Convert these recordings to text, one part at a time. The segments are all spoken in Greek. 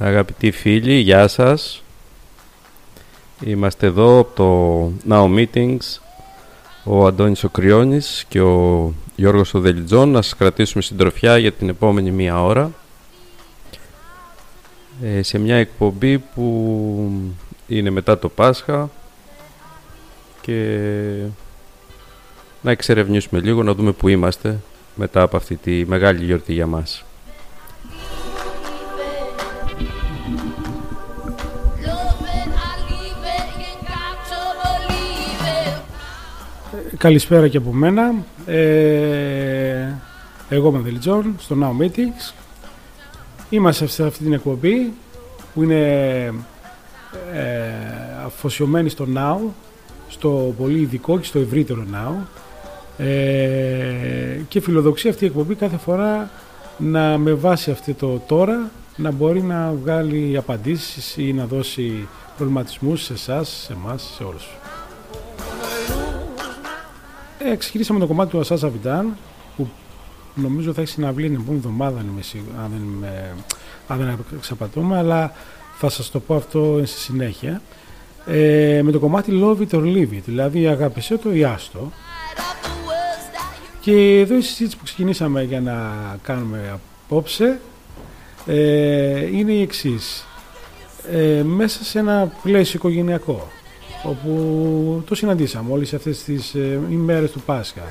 Αγαπητοί φίλοι, γεια σας. Είμαστε εδώ από το Now Meetings, ο Αντώνης ο Κρυώνης και ο Γιώργος ο Δελιτζών να σας κρατήσουμε συντροφιά για την επόμενη μία ώρα ε, σε μια εκπομπή που είναι μετά το Πάσχα και να εξερευνήσουμε λίγο, να δούμε που είμαστε μετά από αυτή τη μεγάλη γιορτή για μας. Καλησπέρα και από μένα. Ε, εγώ είμαι ο Δελιτζόν στο Now Meetings. Είμαστε σε αυτή την εκπομπή που είναι ε, αφοσιωμένη στο Now, στο πολύ ειδικό και στο ευρύτερο Now. Ε, και φιλοδοξεί αυτή η εκπομπή κάθε φορά να με βάση αυτό το τώρα να μπορεί να βγάλει απαντήσεις ή να δώσει προβληματισμούς σε εσάς, σε εμάς, σε όλους. Ε, ξεκινήσαμε το κομμάτι του Ασάσα Βιντάν που νομίζω θα έχει συναυλή την επόμενη εβδομάδα αν, είμαι σίγου- αν, δεν είμαι- αν δεν εξαπατούμε αλλά θα σας το πω αυτό στη συνέχεια. Ε, με το κομμάτι Love It or Leave It δηλαδή αγάπησέ το ή άστο Of the words that you και εδώ η συζήτηση που ξεκινήσαμε για να κάνουμε απόψε ε, είναι η εξής. Ε, μέσα σε ένα πλαίσιο οικογενειακό όπου το συναντήσαμε όλες αυτές τις ε, ημέρες του Πάσχα.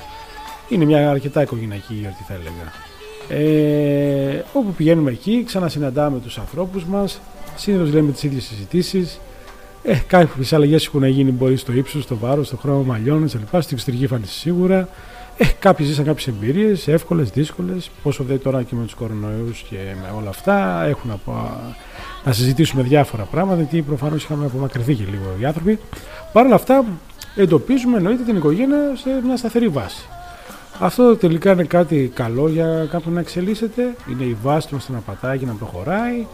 Είναι μια αρκετά οικογενειακή γιορτή θα έλεγα. Ε, όπου πηγαίνουμε εκεί, ξανασυναντάμε τους ανθρώπους μας, συνήθως λέμε τις ίδιες συζητήσεις, ε, κάποιες αλλαγές έχουν γίνει μπορεί στο ύψος, στο βάρος, στο χρώμα μαλλιών, κλπ. Στην εξωτερική εμφάνιση σίγουρα. Ε, κάποιοι ζήσαν κάποιες εμπειρίες, εύκολες, δύσκολες. Πόσο δε τώρα και με τους κορονοϊούς και με όλα αυτά έχουν από, να συζητήσουμε διάφορα πράγματα, γιατί προφανώς είχαμε απομακρυνθεί και λίγο οι άνθρωποι. Παρ' όλα αυτά, εντοπίζουμε εννοείται την οικογένεια σε μια σταθερή βάση. Αυτό τελικά είναι κάτι καλό για κάποιον να εξελίσσεται. Είναι η βάση του ώστε να πατάει και να προχωράει,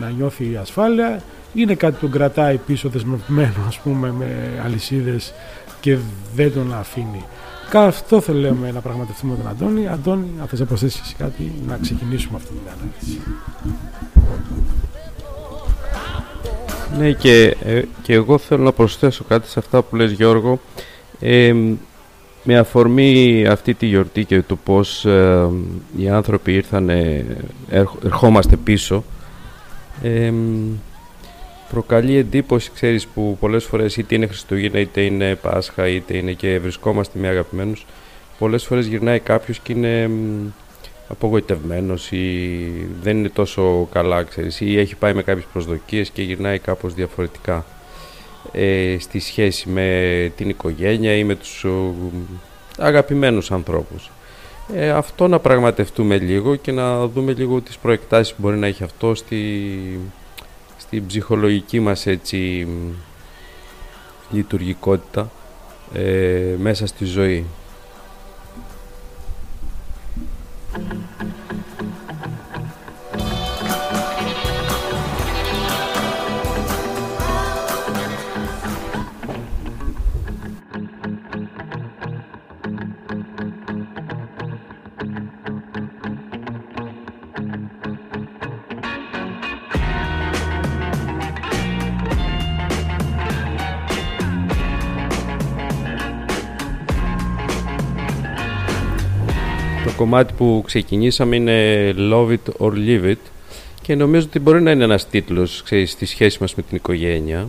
να νιώθει ασφάλεια. Είναι κάτι που τον κρατάει πίσω δεσμευμένο, ας πούμε, με αλυσίδες και δεν τον αφήνει. Κα- Αυτό θέλουμε να πραγματευτούμε τον Αντώνη. Αντώνη, αν θες να προσθέσεις εσύ κάτι, να ξεκινήσουμε αυτή την ανάλυση. Ναι και, ε, και εγώ θέλω να προσθέσω κάτι σε αυτά που λες Γιώργο ε, με αφορμή αυτή τη γιορτή και το πως ε, οι άνθρωποι ήρθαν ερχόμαστε πίσω ε, προκαλεί εντύπωση ξέρεις που πολλές φορές είτε είναι Χριστούγεννα είτε είναι Πάσχα είτε είναι και βρισκόμαστε με αγαπημένους πολλές φορές γυρνάει κάποιος και είναι μ, απογοητευμένος ή δεν είναι τόσο καλά, ξέρεις, ή έχει πάει με κάποιες προσδοκίες και γυρνάει κάπως διαφορετικά ε, στη σχέση με την οικογένεια ή με τους ο, αγαπημένους ανθρώπους. Ε, αυτό να πραγματευτούμε λίγο και να δούμε λίγο τις προεκτάσεις που μπορεί να έχει αυτό στη, στη ψυχολογική μας έτσι μ, λειτουργικότητα ε, μέσα στη ζωή. Κομμάτι που ξεκινήσαμε είναι Love It or Leave It και νομίζω ότι μπορεί να είναι ένας τίτλος ξέρεις, στη σχέση μας με την οικογένεια.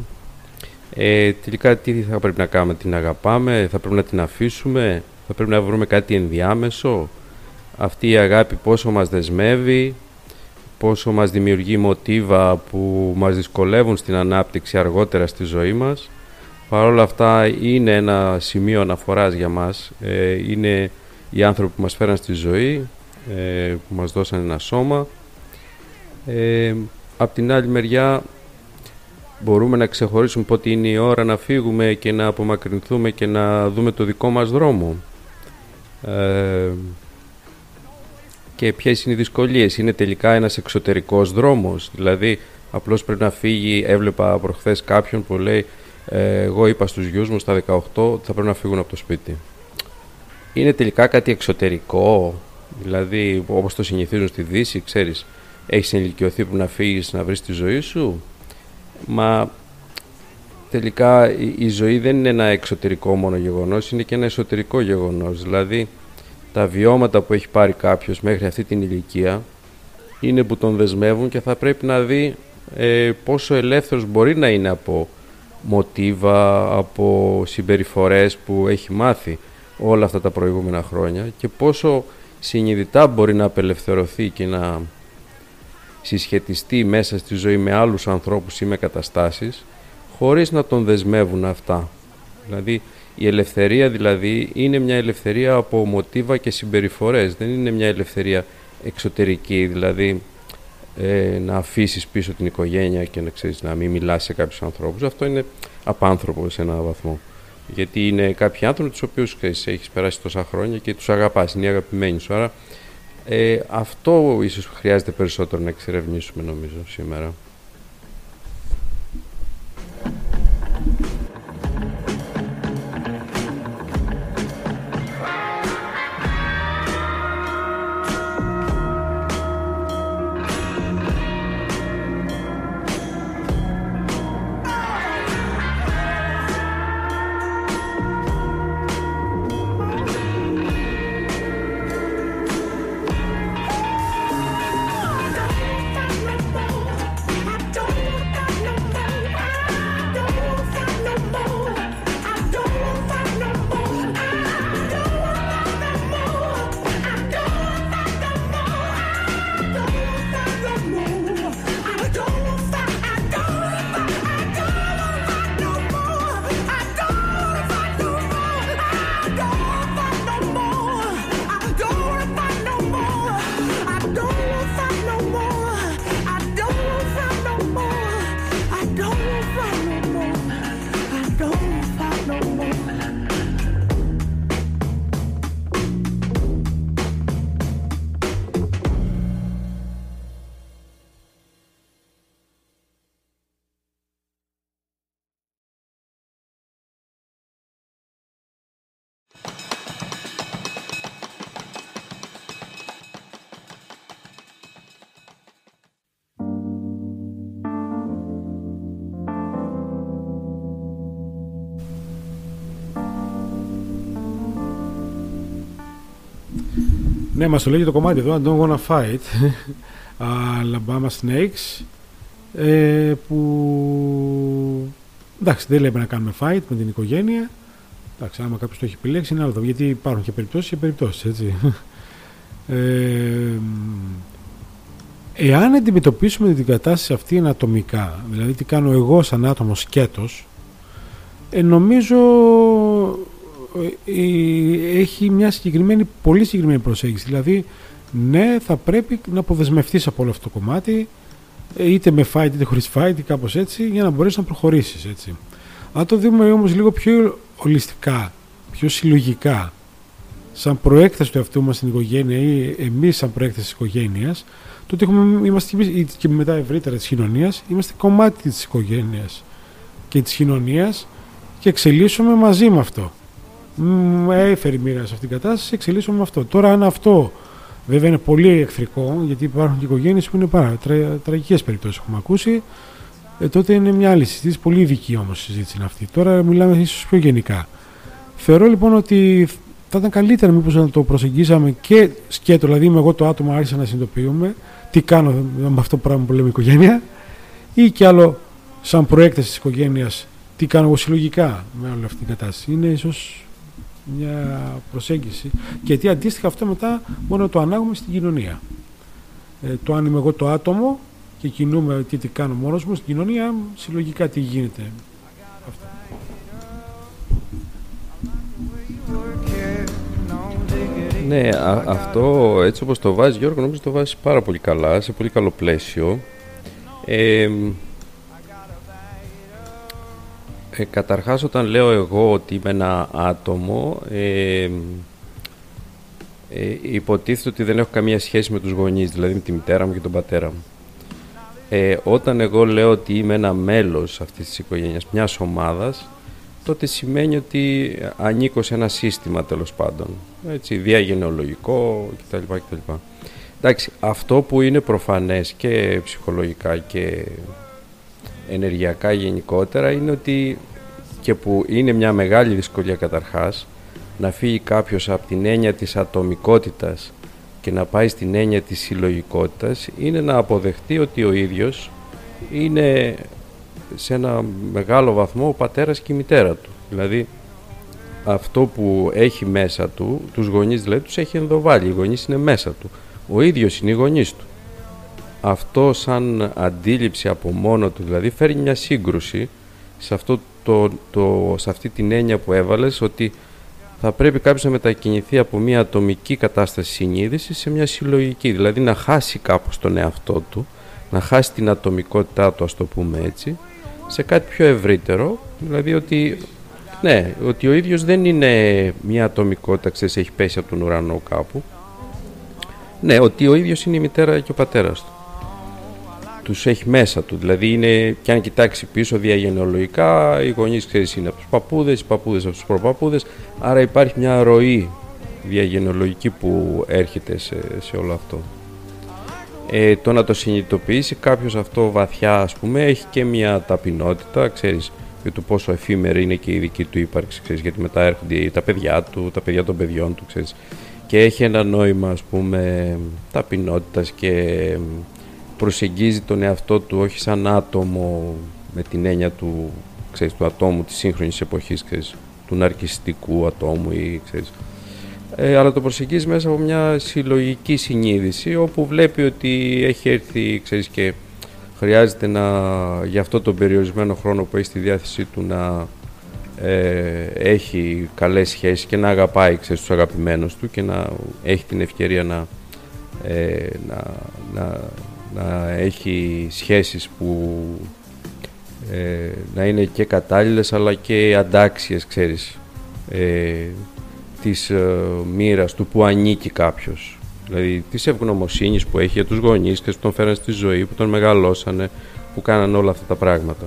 Ε, τελικά τι θα πρέπει να κάνουμε, την αγαπάμε, θα πρέπει να την αφήσουμε, θα πρέπει να βρούμε κάτι ενδιάμεσο. Αυτή η αγάπη πόσο μας δεσμεύει, πόσο μας δημιουργεί μοτίβα που μας δυσκολεύουν στην ανάπτυξη αργότερα στη ζωή μας. Παρ' όλα αυτά είναι ένα σημείο αναφοράς για μας. Ε, είναι οι άνθρωποι που μας φέραν στη ζωή, ε, που μας δώσαν ένα σώμα. Ε, απ' την άλλη μεριά μπορούμε να ξεχωρίσουμε πότε είναι η ώρα να φύγουμε και να απομακρυνθούμε και να δούμε το δικό μας δρόμο. Ε, και ποιες είναι οι δυσκολίες. Είναι τελικά ένας εξωτερικός δρόμος. Δηλαδή, απλώς πρέπει να φύγει. Έβλεπα προχθές κάποιον που λέει ε, εγώ είπα στους γιους μου στα 18 ότι θα πρέπει να φύγουν από το σπίτι. Είναι τελικά κάτι εξωτερικό. Δηλαδή, όπως το συνηθίζουν στη Δύση, ξέρεις, έχεις ενηλικιωθεί που να φύγεις να βρεις τη ζωή σου. Μα τελικά η, ζωή δεν είναι ένα εξωτερικό μόνο γεγονός, είναι και ένα εσωτερικό γεγονός. Δηλαδή, τα βιώματα που έχει πάρει κάποιος μέχρι αυτή την ηλικία είναι που τον δεσμεύουν και θα πρέπει να δει ε, πόσο ελεύθερος μπορεί να είναι από μοτίβα, από συμπεριφορές που έχει μάθει όλα αυτά τα προηγούμενα χρόνια και πόσο συνειδητά μπορεί να απελευθερωθεί και να συσχετιστεί μέσα στη ζωή με άλλους ανθρώπους ή με καταστάσεις χωρίς να τον δεσμεύουν αυτά. Δηλαδή η ελευθερία δηλαδή είναι μια ελευθερία από μοτίβα και συμπεριφορές, δεν είναι μια ελευθερία εξωτερική, δηλαδή ε, να αφήσεις πίσω την οικογένεια και να, ξέρεις, να μην μιλάς σε κάποιους ανθρώπους. Αυτό είναι απάνθρωπο σε έναν βαθμό. Γιατί είναι κάποιοι άνθρωποι τους οποίους ξέρεις, έχεις περάσει τόσα χρόνια και τους αγαπάς, είναι οι αγαπημένοι σου. Άρα ε, αυτό ίσως χρειάζεται περισσότερο να εξερευνήσουμε νομίζω σήμερα. Ναι, μας το λέγει το κομμάτι εδώ, I don't wanna fight. Alabama Snakes. Ε, που εντάξει, δεν λέμε να κάνουμε fight με την οικογένεια. Εντάξει, άμα κάποιος το έχει επιλέξει είναι άλλο γιατί υπάρχουν και περιπτώσεις και περιπτώσεις, έτσι. Ε, εάν αντιμετωπίσουμε την κατάσταση αυτή ανατομικά, δηλαδή τι κάνω εγώ σαν άτομος σκέτος, ε, νομίζω ε, έχει μια συγκεκριμένη, πολύ συγκεκριμένη προσέγγιση. Δηλαδή, ναι, θα πρέπει να αποδεσμευτείς από όλο αυτό το κομμάτι, ε, είτε με fight είτε χωρίς fight ή κάπως έτσι, για να μπορέσεις να προχωρήσεις έτσι. Αν το δούμε όμως λίγο πιο ολιστικά, πιο συλλογικά, σαν προέκταση του εαυτού μας στην οικογένεια ή εμείς σαν προέκταση της οικογένειας, τότε έχουμε, είμαστε και μετά ευρύτερα της κοινωνίας, είμαστε κομμάτι της οικογένειας και της κοινωνίας και εξελίσσουμε μαζί με αυτό έφερε μοίρα σε αυτήν την κατάσταση, εξελίσσουμε με αυτό. Τώρα, αν αυτό βέβαια είναι πολύ εχθρικό, γιατί υπάρχουν και οικογένειες που είναι πάρα τρα, τραγικές περιπτώσεις, έχουμε ακούσει, ε, τότε είναι μια άλλη συζήτηση, πολύ ειδική όμως συζήτηση είναι αυτή. Τώρα μιλάμε ίσως πιο γενικά. Θεωρώ λοιπόν ότι θα ήταν καλύτερα μήπως να το προσεγγίσαμε και σκέτο, δηλαδή είμαι εγώ το άτομο άρχισα να συνειδητοποιούμε τι κάνω με αυτό το πράγμα που λέμε οικογένεια ή κι άλλο σαν προέκταση της οικογένειας τι κάνω εγώ συλλογικά με όλη αυτή την κατάσταση. Είναι ίσως μια προσέγγιση γιατί αντίστοιχα αυτό μετά μόνο το ανάγουμε στην κοινωνία. Ε, το αν είμαι εγώ το άτομο και κινούμε τι, τι κάνω μόνος μου στην κοινωνία, συλλογικά τι γίνεται. Αυτό. Ναι, αυτό έτσι όπως το βάζεις Γιώργο νομίζω το βάζεις πάρα πολύ καλά, σε πολύ καλό πλαίσιο. Ε, Ε, καταρχάς όταν λέω εγώ ότι είμαι ένα άτομο ε, ε, υποτίθεται ότι δεν έχω καμία σχέση με τους γονείς, δηλαδή με τη μητέρα μου και τον πατέρα μου. Ε, όταν εγώ λέω ότι είμαι ένα μέλος αυτής της οικογένειας, μιας ομάδας, τότε σημαίνει ότι ανήκω σε ένα σύστημα τέλος πάντων, έτσι, διαγενεολογικό κτλ. κτλ. Εντάξει, αυτό που είναι προφανές και ψυχολογικά και ενεργειακά γενικότερα είναι ότι και που είναι μια μεγάλη δυσκολία καταρχάς να φύγει κάποιος από την έννοια της ατομικότητας και να πάει στην έννοια της συλλογικότητας είναι να αποδεχτεί ότι ο ίδιος είναι σε ένα μεγάλο βαθμό ο πατέρας και η μητέρα του. Δηλαδή αυτό που έχει μέσα του, τους γονείς δηλαδή τους έχει ενδοβάλει, οι γονείς είναι μέσα του. Ο ίδιος είναι οι γονείς του. Αυτό σαν αντίληψη από μόνο του δηλαδή φέρνει μια σύγκρουση σε, αυτό το, το, σε αυτή την έννοια που έβαλες ότι θα πρέπει κάποιος να μετακινηθεί από μια ατομική κατάσταση συνείδησης σε μια συλλογική, δηλαδή να χάσει κάπως τον εαυτό του, να χάσει την ατομικότητά του, ας το πούμε έτσι, σε κάτι πιο ευρύτερο, δηλαδή ότι, ναι, ότι ο ίδιος δεν είναι μια ατομικότητα, ξέρεις, έχει πέσει από τον ουρανό κάπου, ναι, ότι ο ίδιος είναι η μητέρα και ο πατέρας του. Τους έχει μέσα του, δηλαδή είναι, και αν κοιτάξει πίσω διαγενεολογικά, οι γονείς, ξέρεις, είναι από τους παππούδες, οι παππούδες από τους προπαππούδες, άρα υπάρχει μια ροή διαγενεολογική που έρχεται σε, σε όλο αυτό. Ε, το να το συνειδητοποιήσει κάποιος αυτό βαθιά ας πούμε έχει και μια ταπεινότητα ξέρεις για το πόσο εφήμερη είναι και η δική του ύπαρξη ξέρεις, γιατί μετά έρχονται τα παιδιά του, τα παιδιά των παιδιών του ξέρεις, και έχει ένα νόημα ας πούμε ταπεινότητας και προσεγγίζει τον εαυτό του όχι σαν άτομο με την έννοια του, ξέρεις, του ατόμου της σύγχρονης εποχής ξέρεις, του ναρκιστικού ατόμου ή ξέρεις, ε, αλλά το προσεγγίζει μέσα από μια συλλογική συνείδηση όπου βλέπει ότι έχει έρθει ξέρεις, και χρειάζεται να, για αυτό τον περιορισμένο χρόνο που έχει στη διάθεσή του να ε, έχει καλές σχέσεις και να αγαπάει ξέρεις, τους αγαπημένους του και να έχει την ευκαιρία να, ε, να, να, να έχει σχέσεις που ε, να είναι και κατάλληλες αλλά και αντάξιες ξέρεις ε, της ε, μοίρας του που ανήκει κάποιος. Δηλαδή της ευγνωμοσύνης που έχει για τους γονείς και που τον φέραν στη ζωή, που τον μεγαλώσανε, που κάνανε όλα αυτά τα πράγματα.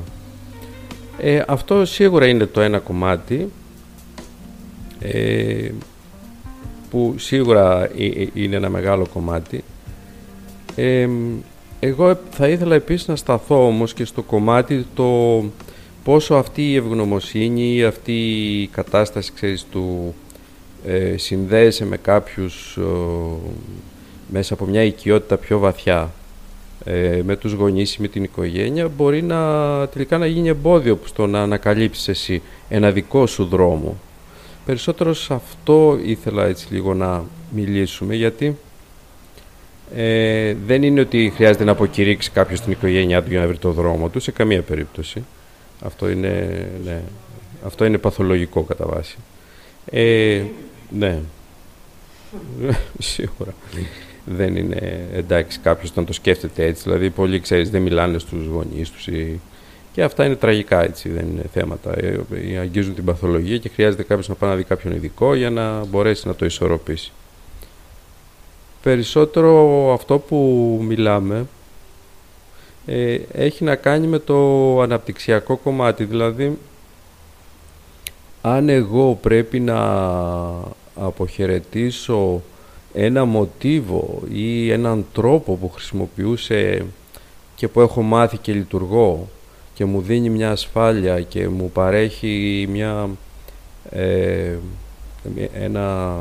Ε, αυτό σίγουρα είναι το ένα κομμάτι ε, που σίγουρα είναι ένα μεγάλο κομμάτι. Ε, εγώ θα ήθελα επίσης να σταθώ όμως και στο κομμάτι το πόσο αυτή η ευγνωμοσύνη ή αυτή η κατάσταση ξέρεις, του ε, συνδέεσαι με κάποιους μέσα από μια οικειότητα πιο βαθιά ε, με τους γονείς ή με την οικογένεια μπορεί να τελικά να γίνει εμπόδιο στο να ανακαλύψεις εσύ ένα δικό σου δρόμο. Περισσότερο σε αυτό ήθελα έτσι λίγο να μιλήσουμε γιατί ε, δεν είναι ότι χρειάζεται να αποκηρύξει κάποιος την οικογένειά του για να βρει το δρόμο του σε καμία περίπτωση. Αυτό είναι, ναι, αυτό είναι παθολογικό κατά βάση. Ε, ναι. Σίγουρα. δεν είναι εντάξει κάποιος να το σκέφτεται έτσι. Δηλαδή, πολλοί ξέρεις δεν μιλάνε στους γονείς τους. Ή... Και αυτά είναι τραγικά έτσι, δεν είναι θέματα. Ε, ε, αγγίζουν την παθολογία και χρειάζεται κάποιος να πάει να δει κάποιον ειδικό για να μπορέσει να το ισορροπήσει. Περισσότερο αυτό που μιλάμε ε, έχει να κάνει με το αναπτυξιακό κομμάτι. Δηλαδή, αν εγώ πρέπει να αποχαιρετήσω ένα μοτίβο ή έναν τρόπο που χρησιμοποιούσε και που έχω μάθει και λειτουργώ και μου δίνει μια ασφάλεια και μου παρέχει μια, ε, ένα,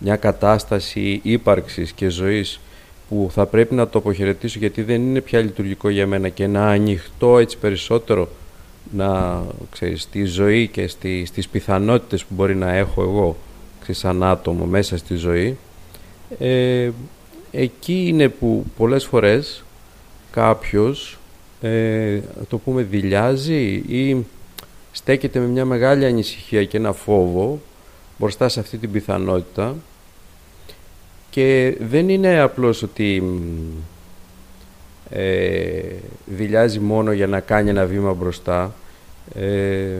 μια κατάσταση ύπαρξης και ζωής που θα πρέπει να το αποχαιρετήσω γιατί δεν είναι πια λειτουργικό για μένα και να ανοιχτώ έτσι περισσότερο να ξέρεις, στη ζωή και στη, στις πιθανότητες που μπορεί να έχω εγώ σαν άτομο μέσα στη ζωή ε, εκεί είναι που πολλές φορές κάποιος ε, το πούμε δηλιάζει ή στέκεται με μια μεγάλη ανησυχία και ένα φόβο μπροστά σε αυτή την πιθανότητα και δεν είναι απλώς ότι ε, δηλιάζει μόνο για να κάνει ένα βήμα μπροστά Ε,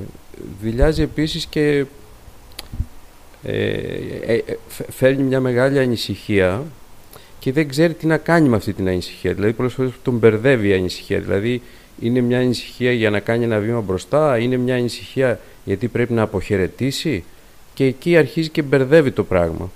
δηλιάζει επίσης και ε, ε, ε φέρνει μια μεγάλη ανησυχία και δεν ξέρει τι να κάνει με αυτή την ανησυχία. Δηλαδή, πολλές φορές τον μπερδεύει η ανησυχία. Δηλαδή, είναι μια ανησυχία για να κάνει ένα βήμα μπροστά, είναι μια ανησυχία γιατί πρέπει να αποχαιρετήσει και εκεί αρχίζει και μπερδεύει το πράγμα.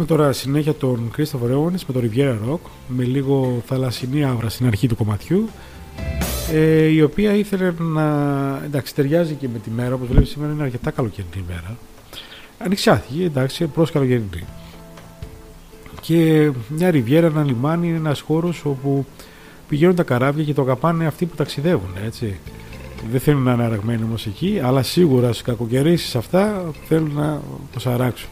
Ακούμε τώρα συνέχεια τον Christopher Owens με το Riviera Rock με λίγο θαλασσινή άβρα στην αρχή του κομματιού ε, η οποία ήθελε να... εντάξει ταιριάζει και με τη μέρα όπως βλέπεις σήμερα είναι αρκετά καλοκαιρινή μέρα. Ανοιξιάθηκε εντάξει προς καλοκαιρινή. Και μια ριβιέρα, ένα λιμάνι είναι ένας χώρος όπου πηγαίνουν τα καράβια και το αγαπάνε αυτοί που ταξιδεύουν έτσι. Δεν θέλουν να είναι αραγμένοι όμως εκεί αλλά σίγουρα στις κακοκαιρίσεις αυτά θέλουν να το αράξουν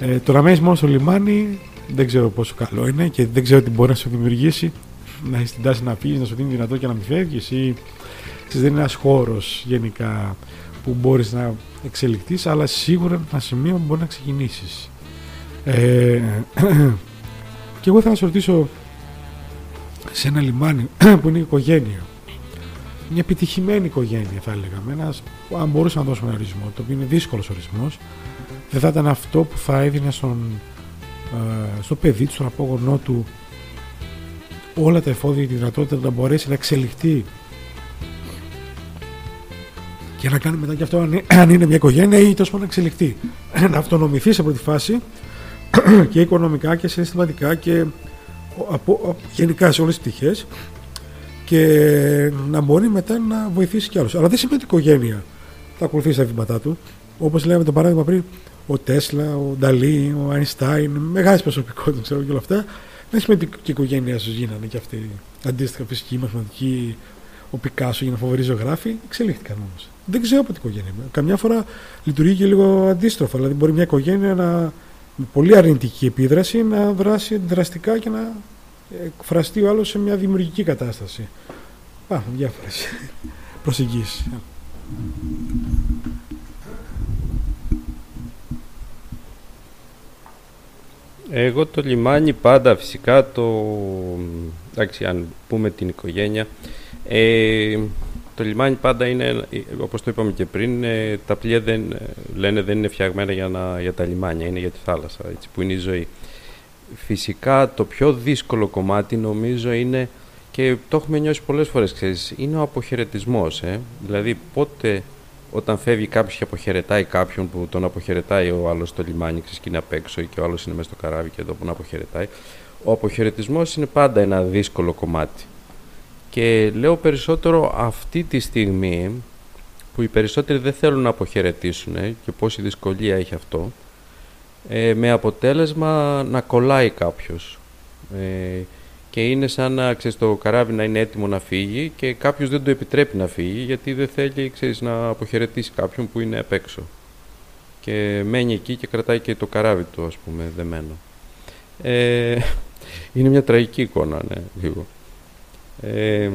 ε, το να μένεις μόνο στο λιμάνι δεν ξέρω πόσο καλό είναι και δεν ξέρω τι μπορεί να σου δημιουργήσει. Να έχει την τάση να φύγεις, να σου δίνει δυνατότητα να μην φεύγεις ή ξέρεις, δεν είναι ένας χώρος γενικά που μπορείς να εξελιχθείς, αλλά σίγουρα είναι ένα σημείο που μπορεί να ξεκινήσεις. Ε, και εγώ θα να σου ρωτήσω σε ένα λιμάνι που είναι η οικογένεια. Μια επιτυχημένη οικογένεια θα έλεγα. Ένας, αν μπορούσα να δώσουμε ένα ορισμό, το οποίο είναι δύσκολος ορισμός, δεν θα ήταν αυτό που θα έδινε στον, ε, στο παιδί του, στον απόγονό του όλα τα εφόδια και τη δυνατότητα να μπορέσει να εξελιχθεί και να κάνει μετά και αυτό αν είναι μια οικογένεια ή τόσο να εξελιχθεί. να αυτονομηθεί σε πρώτη φάση και οικονομικά και συναισθηματικά και από, γενικά σε όλες τις πτυχές και να μπορεί μετά να βοηθήσει κι άλλους. Αλλά δεν σημαίνει ότι η οικογένεια θα ακολουθήσει τα βήματά του. Όπως λέμε το παράδειγμα πριν, ο Τέσλα, ο Νταλή, ο Αϊνστάιν, μεγάλες προσωπικότητες ξέρω και όλα αυτά. Δεν σημαίνει ότι και η οικογένειά σου γίνανε και αυτοί αντίστοιχα φυσικοί, μαθηματικοί, ο Πικάσο για να φοβερή ζωγράφη. Εξελίχθηκαν όμως. Δεν ξέρω από την οικογένεια. Καμιά φορά λειτουργεί και λίγο αντίστροφα. Δηλαδή, μπορεί μια οικογένεια να, με πολύ αρνητική επίδραση να δράσει δραστικά και να εκφραστεί ο άλλος σε μια δημιουργική κατάσταση. Υπάρχουν διάφορες προσεγγίσεις. Εγώ το λιμάνι πάντα φυσικά το... Εντάξει, αν πούμε την οικογένεια, ε, το λιμάνι πάντα είναι, όπως το είπαμε και πριν, ε, τα πλοία δεν, λένε δεν είναι φτιαγμένα για, να, για τα λιμάνια, είναι για τη θάλασσα, έτσι, που είναι η ζωή. Φυσικά το πιο δύσκολο κομμάτι νομίζω είναι, και το έχουμε νιώσει πολλές φορές, ξέρεις, είναι ο αποχαιρετισμός. Ε; Δηλαδή πότε όταν φεύγει κάποιος και αποχαιρετάει κάποιον που τον αποχαιρετάει ο άλλος στο λιμάνι, ξέρεις και είναι απ' έξω και ο άλλος είναι μέσα στο καράβι και εδώ που να αποχαιρετάει. Ο αποχαιρετισμός είναι πάντα ένα δύσκολο κομμάτι. Και λέω περισσότερο αυτή τη στιγμή που οι περισσότεροι δεν θέλουν να αποχαιρετήσουν και πόση δυσκολία έχει αυτό. ε, με αποτέλεσμα να κολλάει κάποιος. Ε, και είναι σαν να ξέρεις, το καράβι να είναι έτοιμο να φύγει και κάποιος δεν το επιτρέπει να φύγει γιατί δεν θέλει ξέρεις, να αποχαιρετήσει κάποιον που είναι απ' έξω. Και μένει εκεί και κρατάει και το καράβι του ας πούμε δεμένο. Ε, είναι μια τραγική εικόνα, ναι, λίγο. Ε,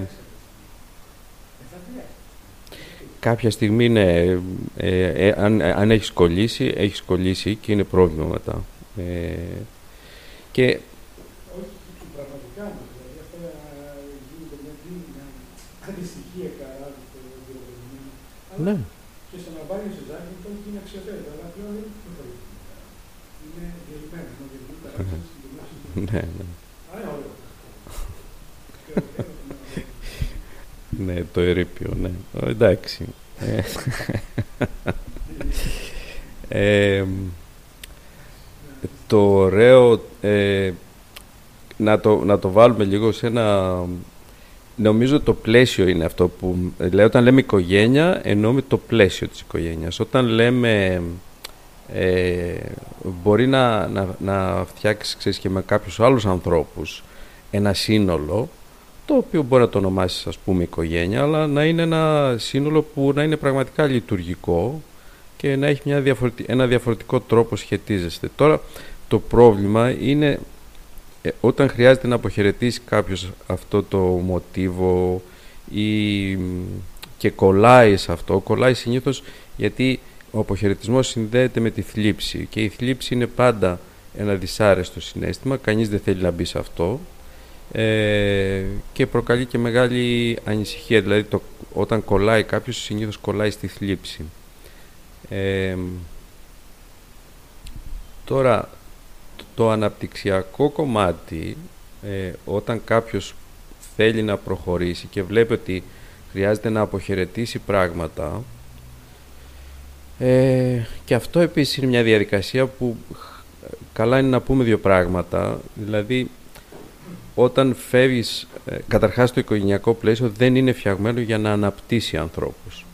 κάποια στιγμή, ναι, ε, ε, αν, αν έχεις κολλήσει, έχεις κολλήσει και είναι πρόβλημα μετά. Ε, και Ναι. Και στο να βάλει σε ζάκι αυτό είναι αξιοθέτητο, αλλά πλέον δεν είναι Είναι διαλυμένο. Ναι, ναι. Ναι, το ερείπιο, ναι. Εντάξει. Ε, το ωραίο ε, να, το, να το βάλουμε λίγο σε ένα Νομίζω το πλαίσιο είναι αυτό που λέει όταν λέμε οικογένεια εννοούμε το πλαίσιο της οικογένειας. Όταν λέμε ε, μπορεί να, να, να φτιάξεις ξέρεις, και με κάποιους άλλους ανθρώπους ένα σύνολο το οποίο μπορεί να το ονομάσεις ας πούμε οικογένεια αλλά να είναι ένα σύνολο που να είναι πραγματικά λειτουργικό και να έχει μια ένα διαφορετικό τρόπο σχετίζεστε. Τώρα το πρόβλημα είναι ε, όταν χρειάζεται να αποχαιρετήσει κάποιος αυτό το μοτίβο ή και κολλάει σε αυτό, κολλάει συνήθως γιατί ο αποχαιρετισμός συνδέεται με τη θλίψη και η θλίψη είναι πάντα ένα δυσάρεστο συνέστημα, κανείς δεν θέλει να μπει σε αυτό ε, και προκαλεί και μεγάλη ανησυχία, δηλαδή το, όταν κολλάει κάποιος συνήθως κολλάει στη θλίψη. Ε, τώρα το αναπτυξιακό κομμάτι, ε, όταν κάποιος θέλει να προχωρήσει και βλέπει ότι χρειάζεται να αποχαιρετήσει πράγματα, ε, και αυτό επίσης είναι μια διαδικασία που καλά είναι να πούμε δύο πράγματα. Δηλαδή, όταν φεύγεις, ε, καταρχάς το οικογενειακό πλαίσιο δεν είναι φτιαγμένο για να αναπτύσσει ανθρώπους.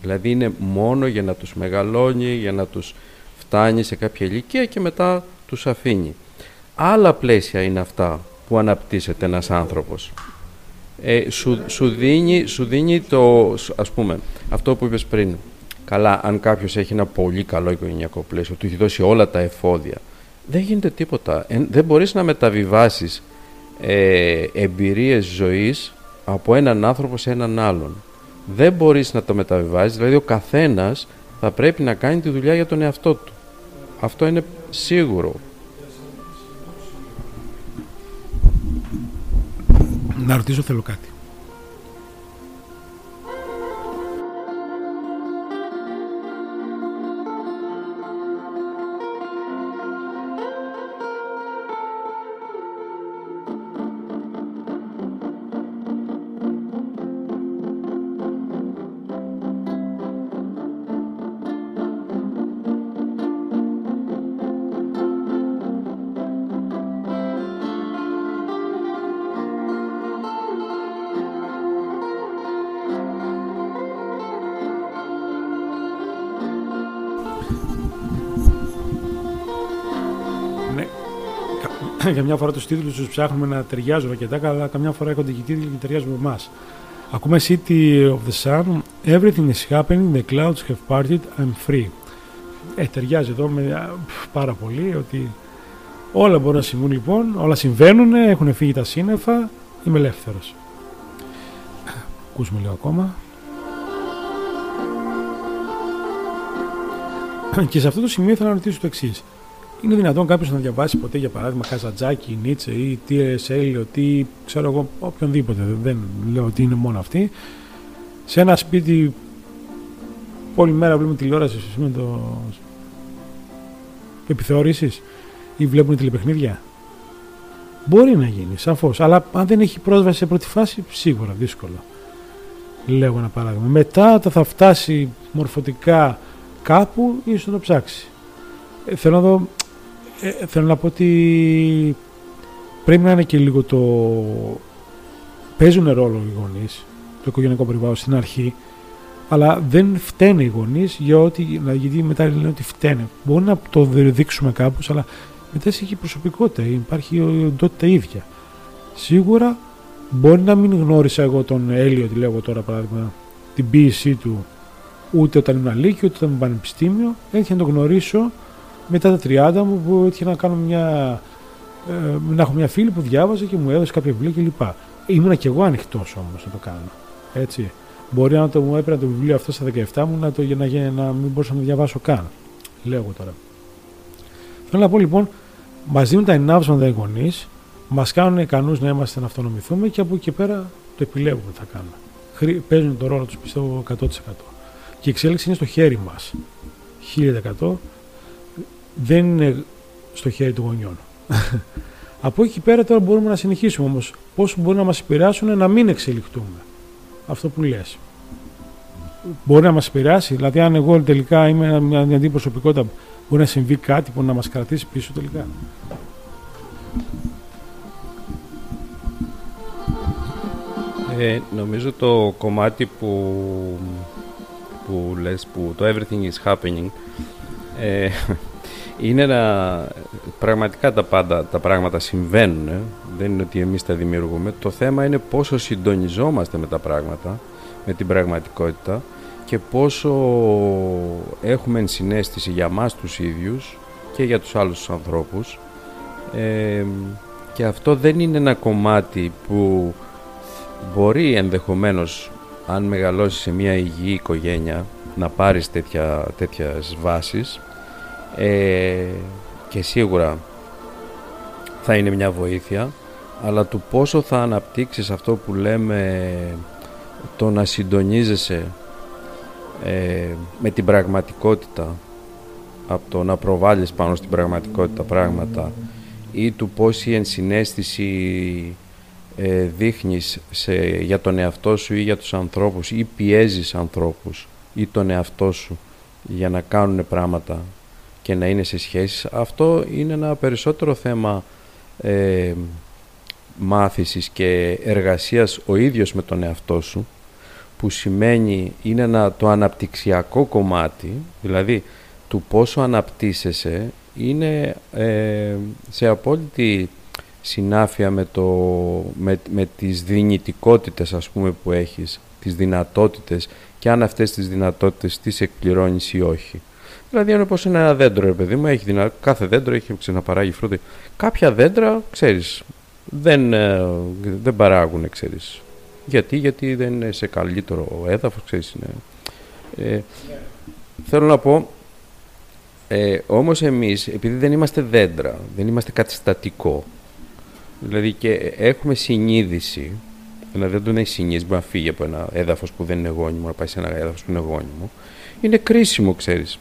Δηλαδή είναι μόνο για να τους μεγαλώνει, για να τους φτάνει σε κάποια ηλικία και μετά τους αφήνει. Άλλα πλαίσια είναι αυτά που αναπτύσσεται ένας άνθρωπος. Ε, σου, σου, δίνει, σου δίνει το, ας πούμε, αυτό που είπες πριν. Καλά, αν κάποιος έχει ένα πολύ καλό οικογενειακό πλαίσιο, του έχει δώσει όλα τα εφόδια, δεν γίνεται τίποτα. Ε, δεν μπορείς να μεταβιβάσεις ε, εμπειρίες ζωής από έναν άνθρωπο σε έναν άλλον. Δεν μπορείς να το μεταβιβάσεις, δηλαδή ο καθένας θα πρέπει να κάνει τη δουλειά για τον εαυτό του. Αυτό είναι σίγουρο. Να ρωτήσω θέλω κάτι. για μια φορά τους τίτλους τους ψάχνουμε να ταιριάζουν αρκετά, αλλά καμιά φορά έχονται και τίτλοι και ταιριάζουν με εμάς. Ακούμε City of the Sun, Everything is happening, the clouds have parted, I'm free. Ε, ταιριάζει εδώ με, πάρα πολύ ότι όλα μπορούν να συμβούν λοιπόν, όλα συμβαίνουν, έχουν φύγει τα σύννεφα, είμαι ελεύθερος. Ακούσουμε λίγο ακόμα. Και σε αυτό το σημείο ήθελα να ρωτήσω το εξής. Είναι δυνατόν κάποιος να διαβάσει ποτέ, για παράδειγμα, Καζατζάκη, Νίτσε ή T.S. Eliot ή ξέρω εγώ, οποιονδήποτε. Δεν λέω ότι είναι μόνο αυτή. Σε ένα σπίτι όλη μέρα βλέπουμε τηλεόραση με το. επιθεώρηση ή βλέπουν τηλεπαιχνίδια. Μπορεί να γίνει, σαφώς. Αλλά αν δεν έχει πρόσβαση σε πρώτη φάση, σίγουρα δύσκολο. Λέω ένα παράδειγμα. Μετά θα φτάσει μορφωτικά κάπου, ίσω να το ψάξει. Ε, θέλω να δω ε, θέλω να πω ότι πρέπει να είναι και λίγο το... Παίζουν ρόλο οι γονείς, το οικογενειακό περιβάλλον στην αρχή, αλλά δεν φταίνε οι γονείς για ό,τι, γιατί μετά λένε ότι φταίνε. Μπορεί να το δείξουμε κάπως, αλλά μετά έχει προσωπικότητα, υπάρχει η οντότητα ίδια. Σίγουρα μπορεί να μην γνώρισα εγώ τον Έλιο, τη λέγω τώρα παράδειγμα, την ποιησή του ούτε όταν ήμουν αλήκη, ούτε όταν ήμουν πανεπιστήμιο. Έτυχε να τον γνωρίσω μετά τα 30 μου που έτυχε να κάνω μια. Ε, να έχω μια φίλη που διάβαζε και μου έδωσε κάποια βιβλία κλπ. Ήμουνα κι εγώ ανοιχτός όμως να το κάνω. Έτσι. Μπορεί να το μου έπαιρνα το βιβλίο αυτό στα 17 μου να το, για, να, για να μην μπορούσα να το διαβάσω καν. Λέω εγώ τώρα. Θέλω να πω λοιπόν, μας δίνουν τα ενάψματα οι γονεί, μας κάνουν ικανούς να είμαστε να αυτονομηθούμε και από εκεί και πέρα το επιλέγουμε τι θα κάνουμε. Παίζουν τον ρόλο τους πιστεύω 100%. Και η εξέλιξη είναι στο χέρι μας. 1000% δεν είναι στο χέρι των γονιών. από εκεί και πέρα τώρα μπορούμε να συνεχίσουμε όμως. Πόσο μπορεί να μας επηρεάσουν να μην εξελιχτούμε. Αυτό που λες μπορεί να μας επηρεάσει. Δηλαδή, αν εγώ τελικά είμαι μια αντιπροσωπικότητα, μπορεί να συμβεί κάτι που να μας κρατήσει πίσω τελικά. Ε, νομίζω το κομμάτι που, που λες, που το everything is happening, ε, είναι να πραγματικά τα πάντα τα πράγματα συμβαίνουν, ε. δεν είναι ότι εμείς τα δημιουργούμε. Το θέμα είναι πόσο συντονιζόμαστε με τα πράγματα, με την πραγματικότητα και πόσο έχουμε ενσυναίσθηση για μας τους ίδιους και για τους άλλους τους ανθρώπους ε, και αυτό δεν είναι ένα κομμάτι που μπορεί ενδεχομένως αν μεγαλώσει σε μια υγιή οικογένεια να πάρεις τέτοια, τέτοιες βάσεις ε, και σίγουρα θα είναι μια βοήθεια αλλά του πόσο θα αναπτύξεις αυτό που λέμε το να συντονίζεσαι ε, με την πραγματικότητα από το να προβάλλεις πάνω στην πραγματικότητα πράγματα ή του πώς η ενσυναίσθηση ε, δείχνεις σε, για τον εαυτό σου ή για τους ανθρώπους ή πιέζεις ανθρώπους ή τον εαυτό σου για να κάνουν πράγματα και να είναι σε σχέσεις αυτό είναι ένα περισσότερο θέμα ε, μάθησης και εργασίας ο ίδιος με τον εαυτό σου που σημαίνει είναι ένα, το αναπτυξιακό κομμάτι, δηλαδή του πόσο αναπτύσσεσαι, είναι ε, σε απόλυτη συνάφεια με, το, με, με τις δυνητικότητες ας πούμε που έχεις, τις δυνατότητες και αν αυτές τις δυνατότητες τις εκπληρώνεις ή όχι. Δηλαδή είναι όπως ένα δέντρο, ρε παιδί μου, έχει δυνα... κάθε δέντρο έχει ξαναπαράγει φρούτη. Κάποια δέντρα, ξέρεις, δεν, ε, δεν παράγουν, ξέρεις, γιατί, γιατί δεν είναι σε καλύτερο έδαφος, ξέρεις, είναι. Ε, θέλω να πω, ε, όμως εμείς, επειδή δεν είμαστε δέντρα, δεν είμαστε κάτι στατικό, δηλαδή και έχουμε συνείδηση, δηλαδή δεν τον έχει συνείδηση, μπορεί να φύγει από ένα έδαφος που δεν είναι γόνιμο, να πάει σε ένα έδαφος που είναι γόνιμο, είναι κρίσιμο, ξέρεις,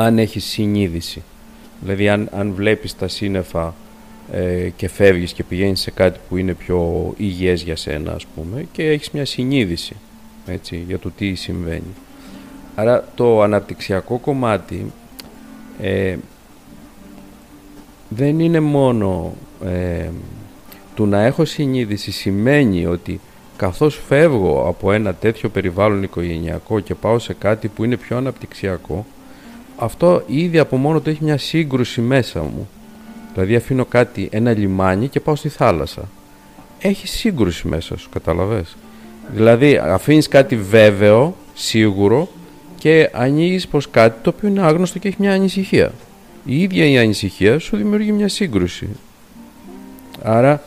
αν έχεις συνείδηση. Δηλαδή αν, αν βλέπεις τα σύννεφα ε, και φεύγεις και πηγαίνεις σε κάτι που είναι πιο υγιές για σένα ας πούμε και έχεις μια συνείδηση έτσι, για το τι συμβαίνει. Άρα το αναπτυξιακό κομμάτι ε, δεν είναι μόνο ε, του να έχω συνείδηση σημαίνει ότι καθώς φεύγω από ένα τέτοιο περιβάλλον οικογενειακό και πάω σε κάτι που είναι πιο αναπτυξιακό αυτό ήδη από μόνο το έχει μια σύγκρουση μέσα μου Δηλαδή αφήνω κάτι, ένα λιμάνι και πάω στη θάλασσα. Έχει σύγκρουση μέσα σου, καταλαβες; Δηλαδή αφήνεις κάτι βέβαιο, σίγουρο και ανοίγεις προς κάτι το οποίο είναι άγνωστο και έχει μια ανησυχία. Η ίδια η ανησυχία σου δημιουργεί μια σύγκρουση. Άρα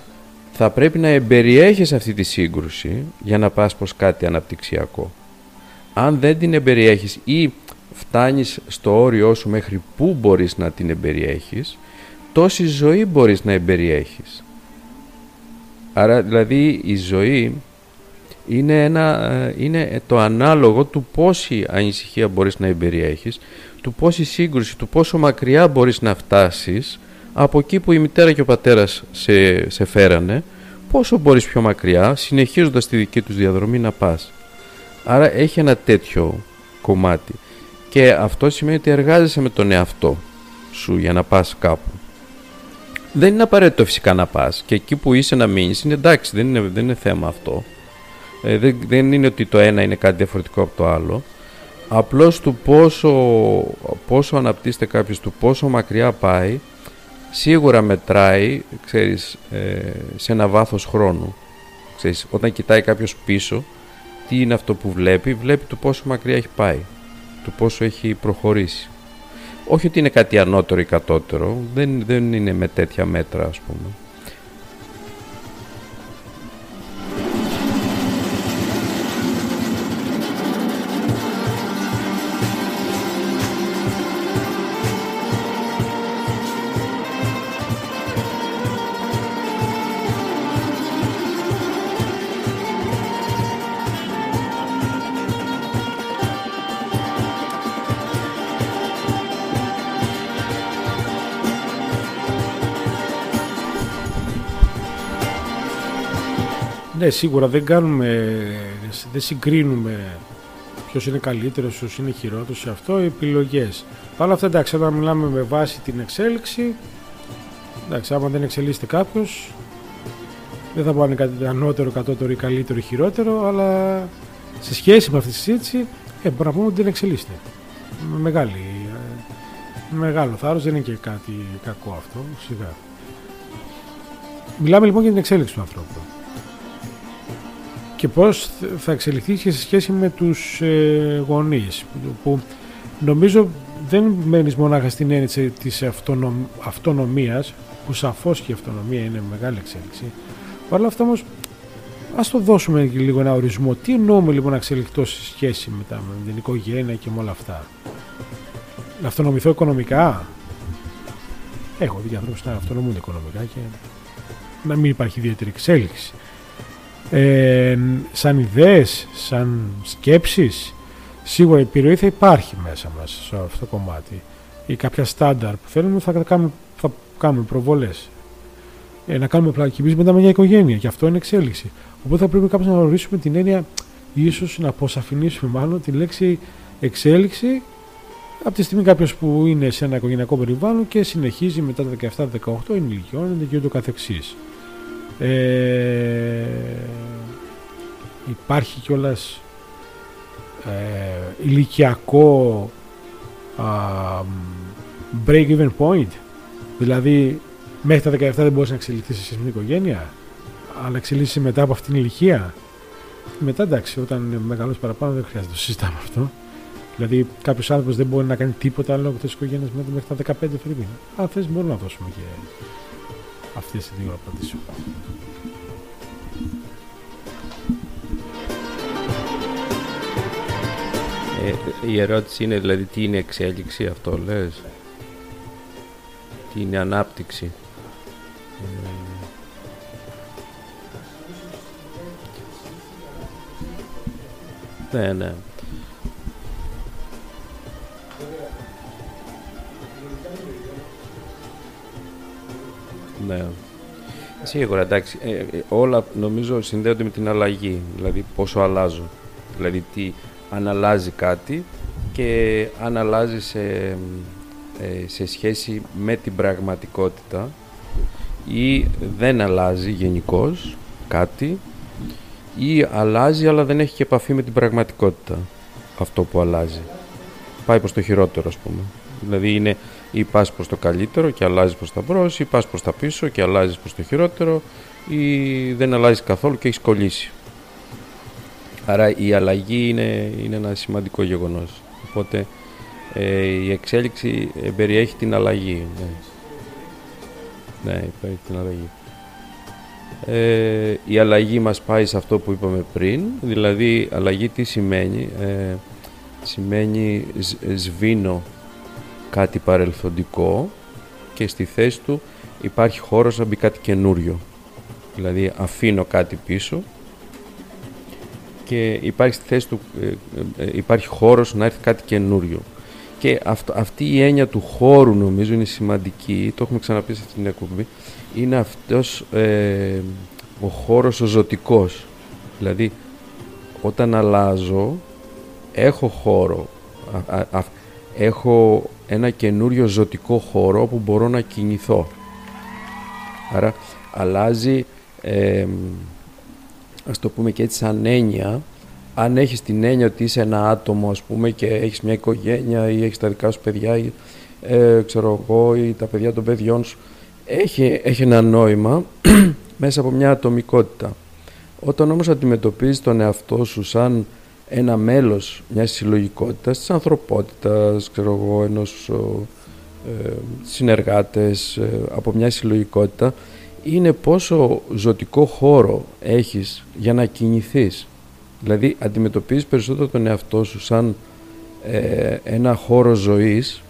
θα πρέπει να εμπεριέχεις αυτή τη σύγκρουση για να πας προς κάτι αναπτυξιακό. Αν δεν την εμπεριέχεις ή φτάνεις στο όριό σου μέχρι πού μπορείς να την εμπεριέχεις, τόση ζωή μπορείς να εμπεριέχεις. Άρα δηλαδή η ζωή είναι, ένα, ε, είναι το ανάλογο του πόση ανησυχία μπορείς να εμπεριέχεις, του πόση σύγκρουση, του πόσο μακριά μπορείς να φτάσεις από εκεί που η μητέρα και ο πατέρας σε, σε φέρανε, πόσο μπορείς πιο μακριά, συνεχίζοντας τη δική τους διαδρομή να πας. Άρα έχει ένα τέτοιο κομμάτι. Και αυτό σημαίνει ότι εργάζεσαι με τον εαυτό σου για να πας κάπου. Δεν είναι απαραίτητο φυσικά να πας και εκεί που είσαι να μείνεις είναι εντάξει, δεν είναι, δεν είναι θέμα αυτό. Ε, δεν, δεν είναι ότι το ένα είναι κάτι διαφορετικό από το άλλο. Απλώς του πόσο, πόσο αναπτύσσεται κάποιος, του πόσο μακριά πάει, σίγουρα μετράει, ξέρεις, ε, σε ένα βάθος χρόνου. Ξέρεις, όταν κοιτάει κάποιος πίσω, τι είναι αυτό που βλέπει, βλέπει το πόσο μακριά έχει πάει, το πόσο έχει προχωρήσει. Όχι ότι είναι κάτι ανώτερο ή κατώτερο, δεν, δεν είναι με τέτοια μέτρα ας πούμε. Ναι, σίγουρα δεν κάνουμε, δεν συγκρίνουμε ποιος είναι καλύτερος, ποιος είναι χειρότερος σε αυτό, οι επιλογές. Παρ' όλα αυτά, εντάξει, όταν μιλάμε με βάση την εξέλιξη, εντάξει, άμα δεν εξελίσσεται κάποιος, δεν θα πάνε κάτι ανώτερο, κατώτερο ή καλύτερο ή χειρότερο, αλλά σε σχέση με αυτή τη συζήτηση, ε, μπορούμε να πούμε ότι δεν εξελίσσεται. Με μεγάλη, ε, μεγάλο θάρρος, δεν είναι και κάτι κακό αυτό, σιγά. Μιλάμε λοιπόν για την εξέλιξη του ανθρώπου και πώς θα εξελιχθεί και σε σχέση με τους ε, γονείς που νομίζω δεν μένεις μονάχα στην έννοια της αυτονομ, αυτονομίας που σαφώς και η αυτονομία είναι μεγάλη εξέλιξη. Παρ' όλα αυτά όμως ας το δώσουμε λίγο ένα ορισμό. Τι εννοούμε λοιπόν εξελιχτώ σε σχέση με, τα, με την οικογένεια και με όλα αυτά; Να αυτονομηθώ οικονομικά; Έχω δει ανθρώπους να αυτονομούνται οικονομικά και να μην υπάρχει ιδιαίτερη εξέλιξη ε, σαν ιδέες, σαν σκέψεις σίγουρα η επιρροή θα υπάρχει μέσα μας σε αυτό το κομμάτι. Ή κάποια στάνταρ που θέλουμε θα κάνουμε, θα κάνουμε προβολές. Ε, να κάνουμε πλακιμίες μετά με μια οικογένεια. Και αυτό είναι εξέλιξη. Οπότε θα πρέπει κάποιος να γνωρίσουμε την έννοια ίσως να αποσαφηνίσουμε μάλλον τη λέξη εξέλιξη από τη στιγμή κάποιος που είναι σε ένα οικογενειακό περιβάλλον και συνεχίζει μετά τα 17-18 ενηλικιώνεται και ούτω καθεξής. Ε, υπάρχει κιόλας ε, ηλικιακό break-even point; Δηλαδή μέχρι τα 17 δεν μπορείς να εξελιχθείς σε μια οικογένεια αλλά εξελίσσεσαι μετά από αυτήν την ηλικία; Μετά εντάξει όταν είναι μεγαλός παραπάνω δεν χρειάζεται να το συζητάμε αυτό. Δηλαδή κάποιος άνθρωπος δεν μπορεί να κάνει τίποτα άλλο από τις οικογένειες μέχρι τα 15 φρύμπη αν θες μπορούμε να δώσουμε και αυτές οι δύο απαντήσεις. Ε, η ερώτηση είναι δηλαδή τι είναι εξέλιξη αυτό λες; Τι είναι ανάπτυξη; Ε, ναι ναι Ναι. Σίγουρα, εντάξει. Ε, ε, όλα νομίζω συνδέονται με την αλλαγή. Δηλαδή πόσο αλλάζω. Δηλαδή τι, αν αλλάζει κάτι και αν αλλάζει σε, ε, σε σχέση με την πραγματικότητα ή δεν αλλάζει γενικώς κάτι ή αλλάζει αλλά δεν έχει και επαφή με την πραγματικότητα αυτό που αλλάζει. Πάει προς το χειρότερο ας πούμε. Δηλαδή είναι ή πας προς το καλύτερο και αλλάζεις προς τα μπρος ή πας προς τα πίσω και αλλάζεις προς το χειρότερο ή δεν αλλάζεις καθόλου και έχεις κολλήσει. Άρα η αλλαγή είναι, είναι ένα σημαντικό γεγονός. Οπότε ε, η εξέλιξη περιέχει την αλλαγή. Ναι, ναι περιέχει την αλλαγή. Ε, η αλλαγή μας πάει σε αυτό που είπαμε πριν, δηλαδή αλλαγή τι σημαίνει, ε, σημαίνει σβήνω κάτι παρελθοντικό και στη θέση του υπάρχει χώρος να μπει κάτι καινούριο. Δηλαδή αφήνω κάτι πίσω και υπάρχει στη θέση του ε, ε, υπάρχει χώρος να έρθει κάτι καινούριο. Και αυτή η έννοια του χώρου νομίζω είναι σημαντική, το έχουμε ξαναπεί σε αυτήν την εκπομπή, είναι αυτός ε, ο χώρος ο ζωτικός. Δηλαδή όταν αλλάζω έχω χώρο, έχω ένα καινούριο ζωτικό χώρο που μπορώ να κινηθώ. Άρα αλλάζει, ας το πούμε και έτσι σαν έννοια, αν έχεις την έννοια ότι είσαι ένα άτομο ας πούμε και έχεις μια οικογένεια ή έχεις τα δικά σου παιδιά ή ε, ξέρω εγώ ή τα παιδιά των παιδιών σου, έχει, έχει ένα νόημα μέσα από μια ατομικότητα. Όταν όμως αντιμετωπίζεις τον εαυτό σου σαν ένα μέλος μιας συλλογικότητας, της ανθρωπότητας, ξέρω εγώ, ενός ε, συνεργάτες ε, από μια συλλογικότητα, είναι πόσο ζωτικό χώρο έχεις για να κινηθείς. Δηλαδή αντιμετωπίζεις περισσότερο τον εαυτό σου σαν ε, ένα χώρο ζωής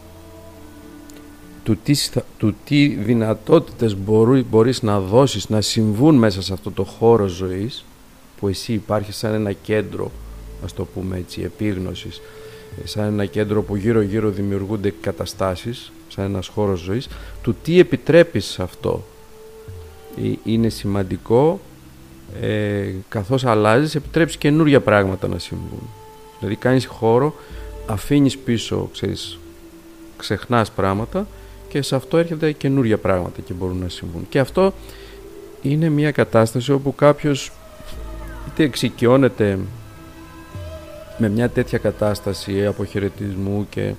του τι, του τι δυνατότητες μπορεί, μπορείς να δώσεις, να συμβούν μέσα σε αυτό το χώρο ζωής που εσύ υπάρχεις σαν ένα κέντρο, ας το πούμε έτσι, επίγνωσης, σαν ένα κέντρο που γύρω γύρω δημιουργούνται καταστάσεις, σαν ένας χώρος ζωής, του τι επιτρέπεις σε αυτό. Ε, είναι σημαντικό, ε, καθώς αλλάζεις, επιτρέψεις καινούργια πράγματα να συμβούν. Δηλαδή κάνεις χώρο, αφήνεις πίσω, ξέρεις, ξεχνάς πράγματα και σε αυτό έρχεται καινούργια πράγματα και μπορούν να συμβούν. Και αυτό είναι μια κατάσταση όπου κάποιος είτε εξοικειώνεται με μια τέτοια κατάσταση αποχαιρετισμού και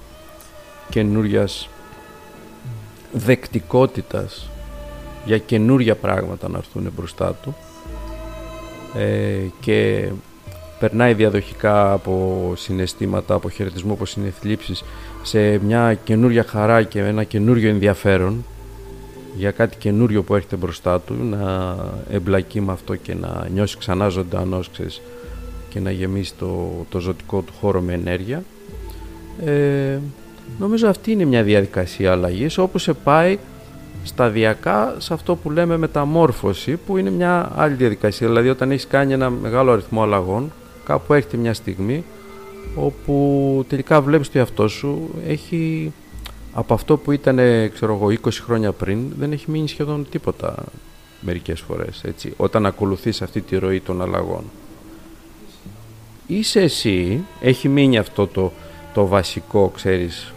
καινούριας δεκτικότητας για καινούρια πράγματα να έρθουν μπροστά του ε, και περνάει διαδοχικά από συναισθήματα, από χαιρετισμό, από συνεθλίψεις σε μια καινούρια χαρά και ένα καινούριο ενδιαφέρον για κάτι καινούριο που έρχεται μπροστά του να εμπλακεί με αυτό και να νιώσει ξανά ζωντανός και να γεμίσει το, το ζωτικό του χώρο με ενέργεια. Ε, νομίζω αυτή είναι μια διαδικασία αλλαγής όπου σε πάει σταδιακά σε αυτό που λέμε μεταμόρφωση που είναι μια άλλη διαδικασία. Δηλαδή όταν έχεις κάνει ένα μεγάλο αριθμό αλλαγών κάπου έρχεται μια στιγμή όπου τελικά βλέπεις το εαυτό σου έχει από αυτό που ήταν ξέρω εγώ 20 χρόνια πριν δεν έχει μείνει σχεδόν τίποτα μερικές φορές έτσι, όταν ακολουθείς αυτή τη ροή των αλλαγών είσαι εσύ έχει μείνει αυτό το, το βασικό ξέρεις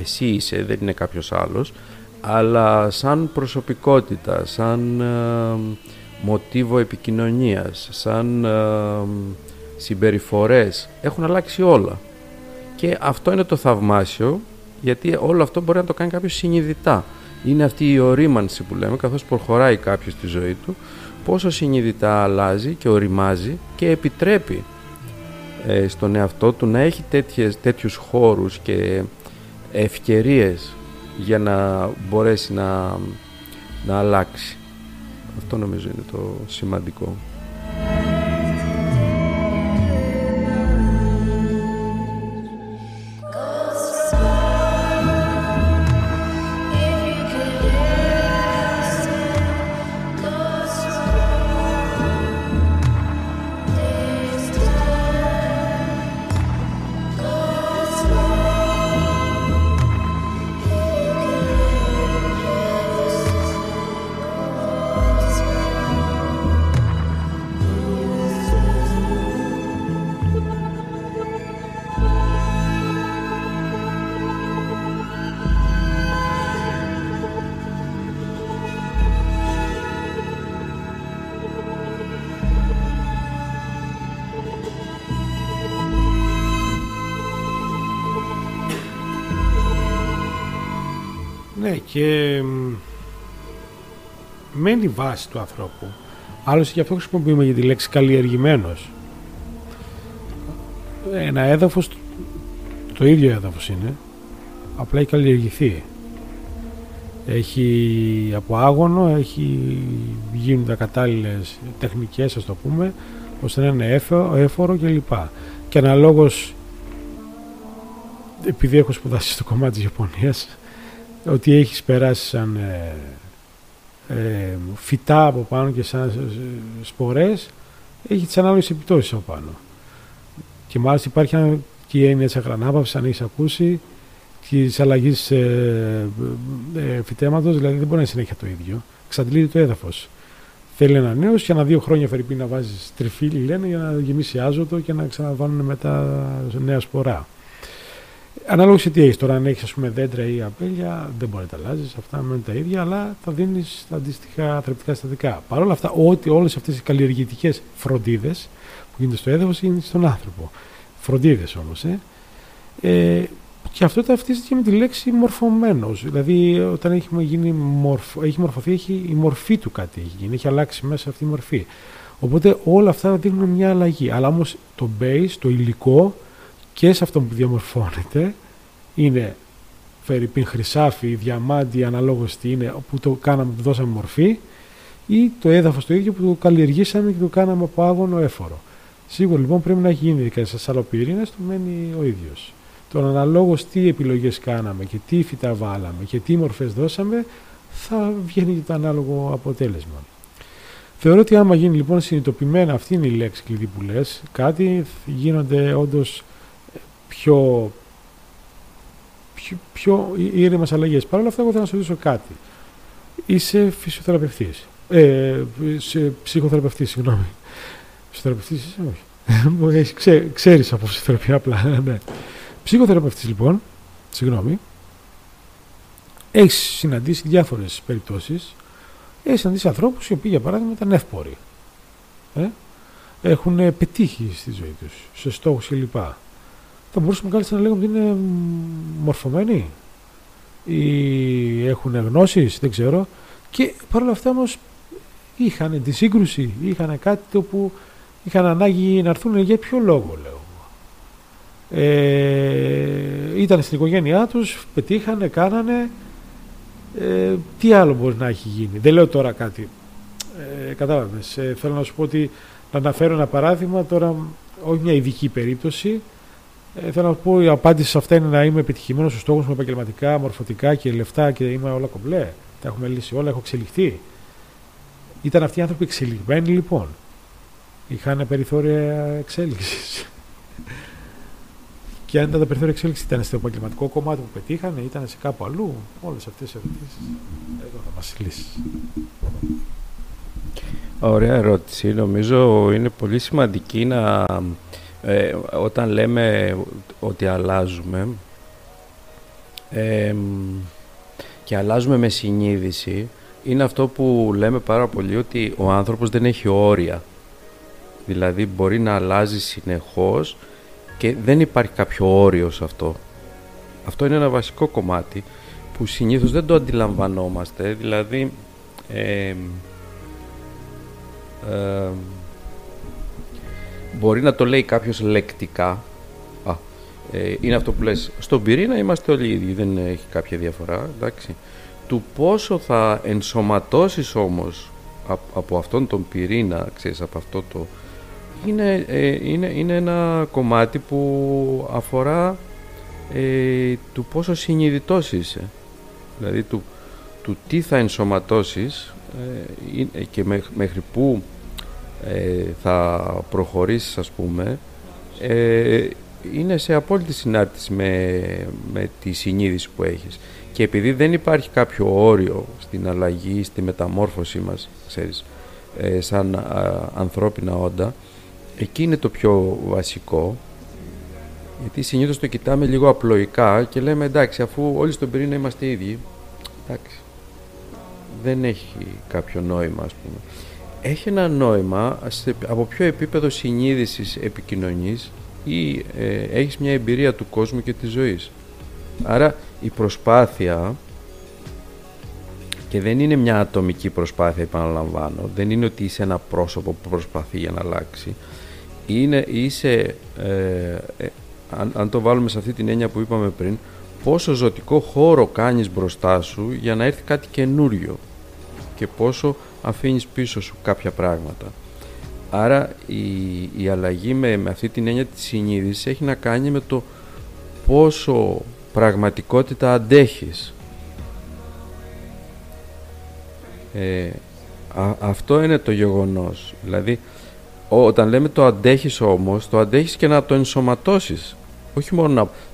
εσύ είσαι δεν είναι κάποιος άλλος αλλά σαν προσωπικότητα σαν ε, μοτίβο επικοινωνίας σαν ε, συμπεριφορές έχουν αλλάξει όλα. Και αυτό είναι το θαυμάσιο γιατί όλο αυτό μπορεί να το κάνει κάποιος συνειδητά. Είναι αυτή η ορίμανση που λέμε καθώς προχωράει κάποιος στη ζωή του πόσο συνειδητά αλλάζει και οριμάζει και επιτρέπει ε, στον εαυτό του να έχει τέτοιες, τέτοιους χώρους και ευκαιρίες για να μπορέσει να, να αλλάξει. Αυτό νομίζω είναι το σημαντικό. Και μένει βάση του ανθρώπου. Άλλωστε γι' αυτό χρησιμοποιούμε για τη λέξη καλλιεργημένος. Ένα έδαφος, το ίδιο έδαφος είναι, απλά έχει καλλιεργηθεί. Έχει από άγωνο, έχει γίνουν τα κατάλληλες τεχνικές, ας το πούμε, ώστε να είναι έφορο κλπ. Και αναλόγως, επειδή έχω σπουδάσει στο κομμάτι της Ιαπωνίας, ότι έχεις περάσει σαν ε, ε, φυτά από πάνω και σαν ε, σπορές έχεις τις ανάλογες επιπτώσεις από πάνω. Και μάλιστα υπάρχει και η έννοια της αγρανάπαυσης, αν έχεις ακούσει, της αλλαγής ε, ε, φυτέματος, δηλαδή δεν μπορεί να είναι συνέχεια το ίδιο. Εξαντλείται το έδαφος. Θέλει ένα νέος και ένα δύο χρόνια φερειπή να βάζεις τριφύλι, λένε, για να γεμίσει άζωτο και να ξαναβάλουν μετά νέα σπορά. Ανάλογα σε τι έχεις. Τώρα, αν έχεις δέντρα ή απέλια, δεν μπορεί να τα αλλάζεις. Αυτά μένουν τα ίδια, αλλά θα δίνεις τα αντίστοιχα θρεπτικά συστατικά. Παρ' όλα αυτά, ό,τι όλες αυτές οι καλλιεργητικές φροντίδες που γίνονται στο έδαφος γίνονται στον άνθρωπο. Φροντίδες όμως. Ε. ε. και αυτό ταυτίζεται και με τη λέξη μορφωμένος. Δηλαδή, όταν έχει, γίνει μορφ, έχει μορφωθεί, έχει, η μορφή του κάτι έχει γίνει, έχει αλλάξει μέσα αυτή η μορφή. Οπότε όλα αυτά δείχνουν μια αλλαγή. Αλλά όμως το base, το υλικό, και σε αυτό που διαμορφώνεται είναι φερρυπίν χρυσάφι, διαμάντι, αναλόγως τι είναι, που το κάναμε, που δώσαμε μορφή ή το έδαφος το ίδιο που το καλλιεργήσαμε και το κάναμε από άγωνο έφορο. Σίγουρα λοιπόν πρέπει να έχει γίνει ειδικά σε το μένει ο ίδιος. Τον αναλόγως τι επιλογές κάναμε και τι φυτά βάλαμε και τι μορφές δώσαμε, θα βγαίνει και το ανάλογο αποτέλεσμα. Θεωρώ ότι άμα γίνει λοιπόν συνειδητοποιημένα, αυτή είναι η λέξη κλειδί που λες, κάτι γίνονται όντως πιο, πιο, πιο ήρεμες αλλαγές. Παρ' όλα αυτά, εγώ θέλω να σου ρωτήσω κάτι. Είσαι φυσιοθεραπευτής. Ε, ψυχοθεραπευτής, συγγνώμη. Φυσιοθεραπευτή είσαι, όχι. Ξέ, Ξέρεις από φυσιοθεραπεία απλά. ναι. Ψυχοθεραπευτής, λοιπόν, συγγνώμη, έχεις συναντήσει διάφορες περιπτώσεις. Έχεις συναντήσει ανθρώπους οι οποίοι, για παράδειγμα, ήταν εύποροι. Ε; Έχουν πετύχει στη ζωή τους, σε στόχους κλπ θα μπορούσαμε κάλλιστα να λέγουμε ότι είναι μορφωμένοι ή έχουν γνώσεις, δεν ξέρω. Και παρόλα αυτά όμως είχαν τη σύγκρουση, είχαν κάτι το που είχαν ανάγκη να έρθουν για ποιο λόγο λέω. Ε, ήταν στην οικογένειά τους, πετύχανε, κάνανε. Ε, τι άλλο μπορεί να έχει γίνει. Δεν λέω τώρα κάτι. Ε, κατάλαβες. Ε, θέλω να σου πω ότι να αναφέρω ένα παράδειγμα τώρα, όχι μια ειδική περίπτωση, ε, θέλω να πω η απάντηση σε αυτά είναι να είμαι επιτυχημένος στους στόχους μου επαγγελματικά, μορφωτικά και λεφτά και είμαι όλα κομπλέ. Τα έχουμε λύσει όλα, έχω εξελιχθεί. Ήταν αυτοί οι άνθρωποι εξελιγμένοι λοιπόν. Είχαν περιθώρια εξέλιξης. και αν ήταν τα περιθώρια εξέλιξης, ήταν στο επαγγελματικό κομμάτι που πετύχανε, ήταν σε κάπου αλλού. Όλες αυτές τι ερωτήσεις. Εδώ θα μας λύσεις. Ωραία ερώτηση. Νομίζω είναι πολύ σημαντική να ε, όταν λέμε ότι αλλάζουμε και αλλάζουμε με συνείδηση είναι αυτό που λέμε πάρα πολύ ότι ο άνθρωπος δεν έχει όρια. Δηλαδή μπορεί να αλλάζει συνεχώς και δεν υπάρχει κάποιο όριο σε αυτό. Αυτό είναι ένα βασικό κομμάτι που συνήθως δεν το αντιλαμβανόμαστε. Δηλαδή ε, Μπορεί να το λέει κάποιος λεκτικά. Α, ε, είναι αυτό που λες. Στον πυρήνα είμαστε όλοι ίδιοι, δεν έχει κάποια διαφορά. Εντάξει. Του πόσο θα ενσωματώσεις όμως από αυτόν τον πυρήνα, ξέρεις, από αυτό το... Είναι, ε, είναι, είναι ένα κομμάτι που αφορά ε, του πόσο συνειδητός είσαι. Δηλαδή του, του τι θα ενσωματώσεις ε, και μέχρι πού ε, θα προχωρήσεις ας πούμε. Ε, είναι σε απόλυτη συνάρτηση με, με τη συνείδηση που έχεις. Και επειδή δεν υπάρχει κάποιο όριο στην αλλαγή, στη μεταμόρφωσή μας ξέρεις, ε, σαν ανθρώπινα όντα εκεί είναι το πιο βασικό. Γιατί συνήθως το κοιτάμε λίγο απλοϊκά και λέμε εντάξει αφού όλοι στον πυρήνα είμαστε ίδιοι εντάξει δεν έχει κάποιο νόημα ας πούμε έχει ένα νόημα από ποιο επίπεδο συνείδησης επικοινωνείς ή ε, έχεις μια εμπειρία του κόσμου και της ζωής. Άρα η προσπάθεια και δεν είναι μια ατομική προσπάθεια επαναλαμβάνω, δεν είναι ότι είσαι ένα πρόσωπο που προσπαθεί για να αλλάξει. Είναι, είσαι, ε, ε, αν, αν το βάλουμε σε αυτή την έννοια που είπαμε πριν, πόσο ζωτικό χώρο κάνεις μπροστά σου για να έρθει κάτι καινούριο και πόσο αφήνεις πίσω σου κάποια πράγματα. Άρα η, η αλλαγή με, με αυτή την έννοια της συνείδησης έχει να κάνει με το πόσο πραγματικότητα αντέχεις. Ε, αυτό είναι το γεγονός. Δηλαδή, όταν λέμε το αντέχεις όμως, το αντέχεις και να το ενσωματώσεις. Όχι μόνο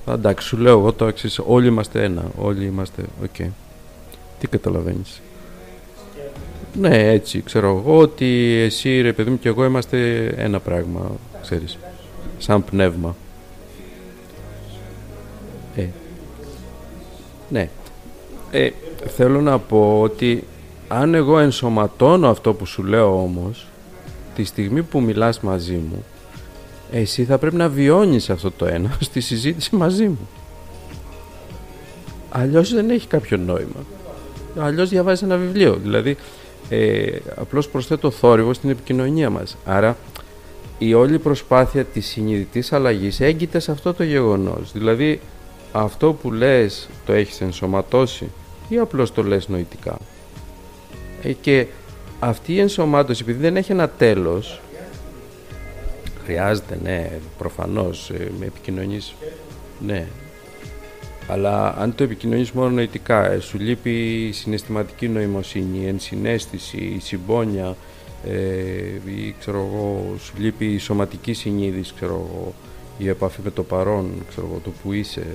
να... Εντάξει, σου λέω εγώ το εξής, όλοι είμαστε ένα, όλοι είμαστε... Οκ. Τι καταλαβαίνεις. Ναι, έτσι, ξέρω εγώ ότι εσύ ρε παιδί μου και εγώ είμαστε ένα πράγμα, ξέρεις, σαν πνεύμα. Ε, Ναι. Ε, θέλω να πω ότι αν εγώ ενσωματώνω αυτό που σου λέω όμως, τη στιγμή που μιλάς μαζί μου, εσύ θα πρέπει να βιώνεις αυτό το ένα στη συζήτηση μαζί μου. Αλλιώς δεν έχει κάποιο νόημα. Αλλιώς διαβάζεις ένα βιβλίο. Δηλαδή, ε, απλώς προσθέτω θόρυβο στην επικοινωνία μας. Άρα, η όλη προσπάθεια της συνειδητής αλλαγής έγκυται σε αυτό το γεγονός. Δηλαδή, αυτό που λες το έχεις ενσωματώσει ή απλώς το λες νοητικά. Ε, και αυτή η ενσωμάτωση, επειδή δεν έχει ένα τέλος, χρειάζεται, ναι, προφανώς, ε, με επικοινωνείς, ναι. Αλλά αν το επικοινωνείς μόνο νοητικά, ε, σου λείπει η συναισθηματική νοημοσύνη, η ενσυναίσθηση, η συμπόνια, ε, ή ξέρω εγώ, σου λείπει η σωματική συνείδηση, ξέρω εγώ, η επαφή με το παρόν, ξέρω εγώ, το που είσαι,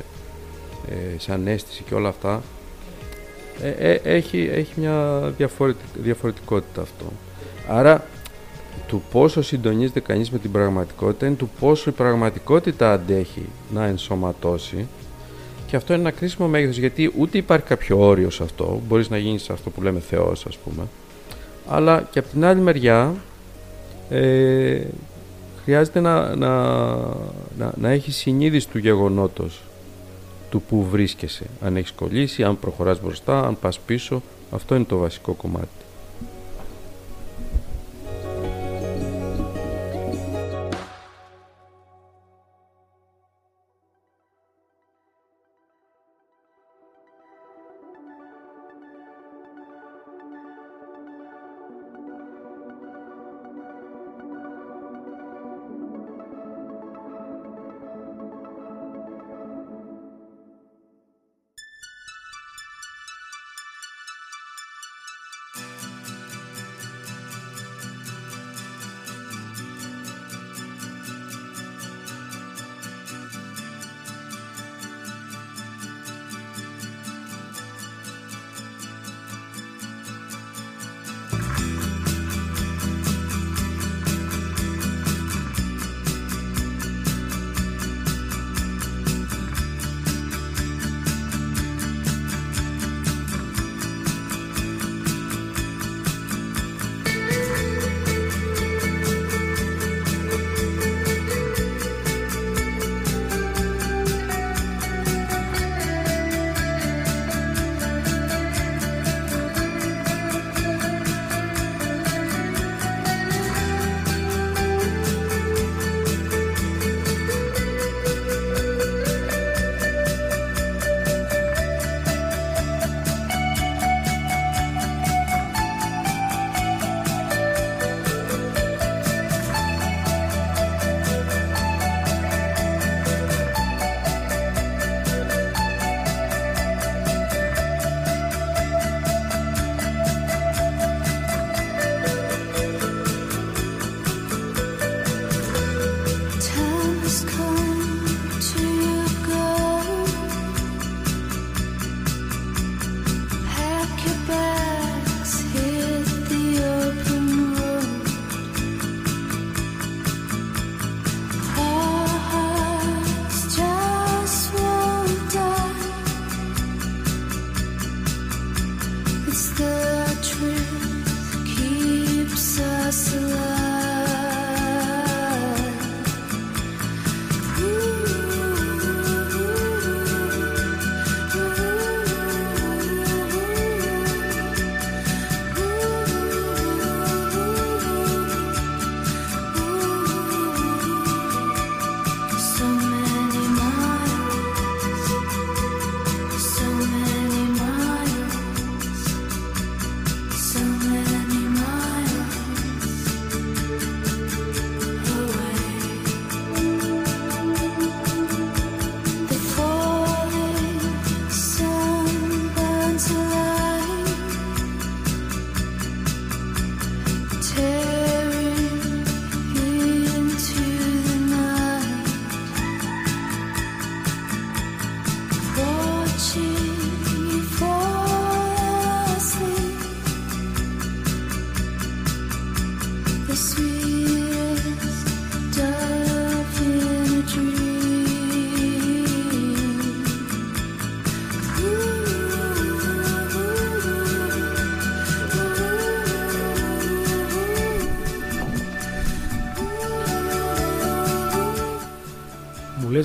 ε, σαν αίσθηση και όλα αυτά, ε, ε, έχει, έχει μια διαφορετικότητα αυτό. Άρα, του πόσο συντονίζεται κανείς με την πραγματικότητα είναι του πόσο η πραγματικότητα αντέχει να ενσωματώσει και αυτό είναι ένα κρίσιμο μέγεθος γιατί ούτε υπάρχει κάποιο όριο σε αυτό, μπορείς να γίνεις αυτό που λέμε Θεός ας πούμε, αλλά και από την άλλη μεριά ε, χρειάζεται να, να, να, να έχεις συνείδηση του γεγονότος του που βρίσκεσαι. Αν έχεις κολλήσει, αν προχωράς μπροστά, αν πας πίσω, αυτό είναι το βασικό κομμάτι.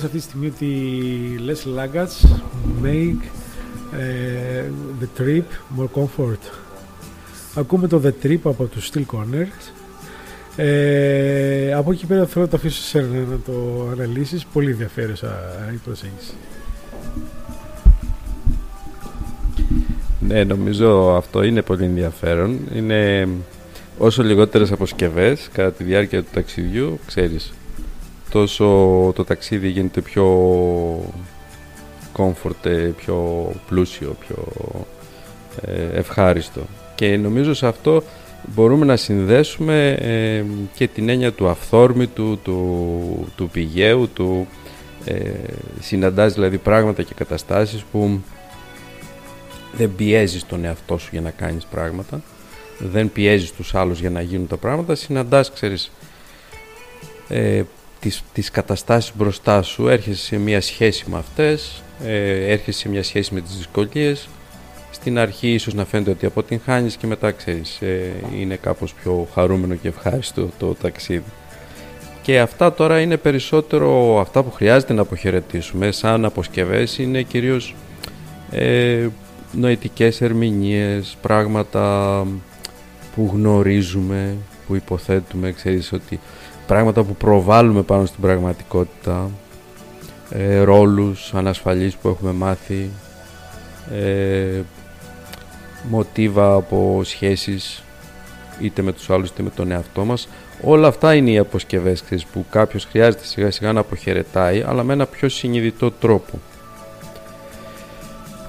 Αυτή τη στιγμή ότι less luggage make ε, the trip more comfort. Ακούμε το The Trip από τους Steel Corners. Ε, από εκεί πέρα θέλω να το αφήσω σε να το αναλύσεις. Πολύ ενδιαφέρουσα η προσέγγιση. Ναι, νομίζω αυτό είναι πολύ ενδιαφέρον. Είναι όσο λιγότερες αποσκευές κατά τη διάρκεια του ταξιδιού, ξέρεις, τόσο το ταξίδι γίνεται πιο comfort, πιο πλούσιο, πιο ε, ευχάριστο. Και νομίζω σε αυτό μπορούμε να συνδέσουμε ε, και την έννοια του αυθόρμητου, του, του πηγαίου, του ε, συναντάς δηλαδή πράγματα και καταστάσεις που δεν πιέζεις τον εαυτό σου για να κάνεις πράγματα δεν πιέζεις τους άλλους για να γίνουν τα πράγματα συναντάς ξέρεις ε, τις, τις καταστάσεις μπροστά σου έρχεσαι σε μια σχέση με αυτές ε, έρχεσαι σε μια σχέση με τις δυσκολίες. Στην αρχή ίσως να φαίνεται ότι αποτυγχάνεις και μετά ξέρεις ε, είναι κάπως πιο χαρούμενο και ευχάριστο το ταξίδι. Και αυτά τώρα είναι περισσότερο αυτά που χρειάζεται να αποχαιρετήσουμε σαν αποσκευές είναι κυρίως ε, νοητικές ερμηνείες, πράγματα που γνωρίζουμε, που υποθέτουμε, ξέρεις ότι πράγματα που προβάλλουμε πάνω στην πραγματικότητα, ε, ρόλους ανασφαλείς που έχουμε μάθει, ε, μοτίβα από σχέσεις είτε με τους άλλους είτε με τον εαυτό μας. Όλα αυτά είναι οι αποσκευές ξέρεις, που κάποιος χρειάζεται σιγά σιγά να αποχαιρετάει αλλά με ένα πιο συνειδητό τρόπο.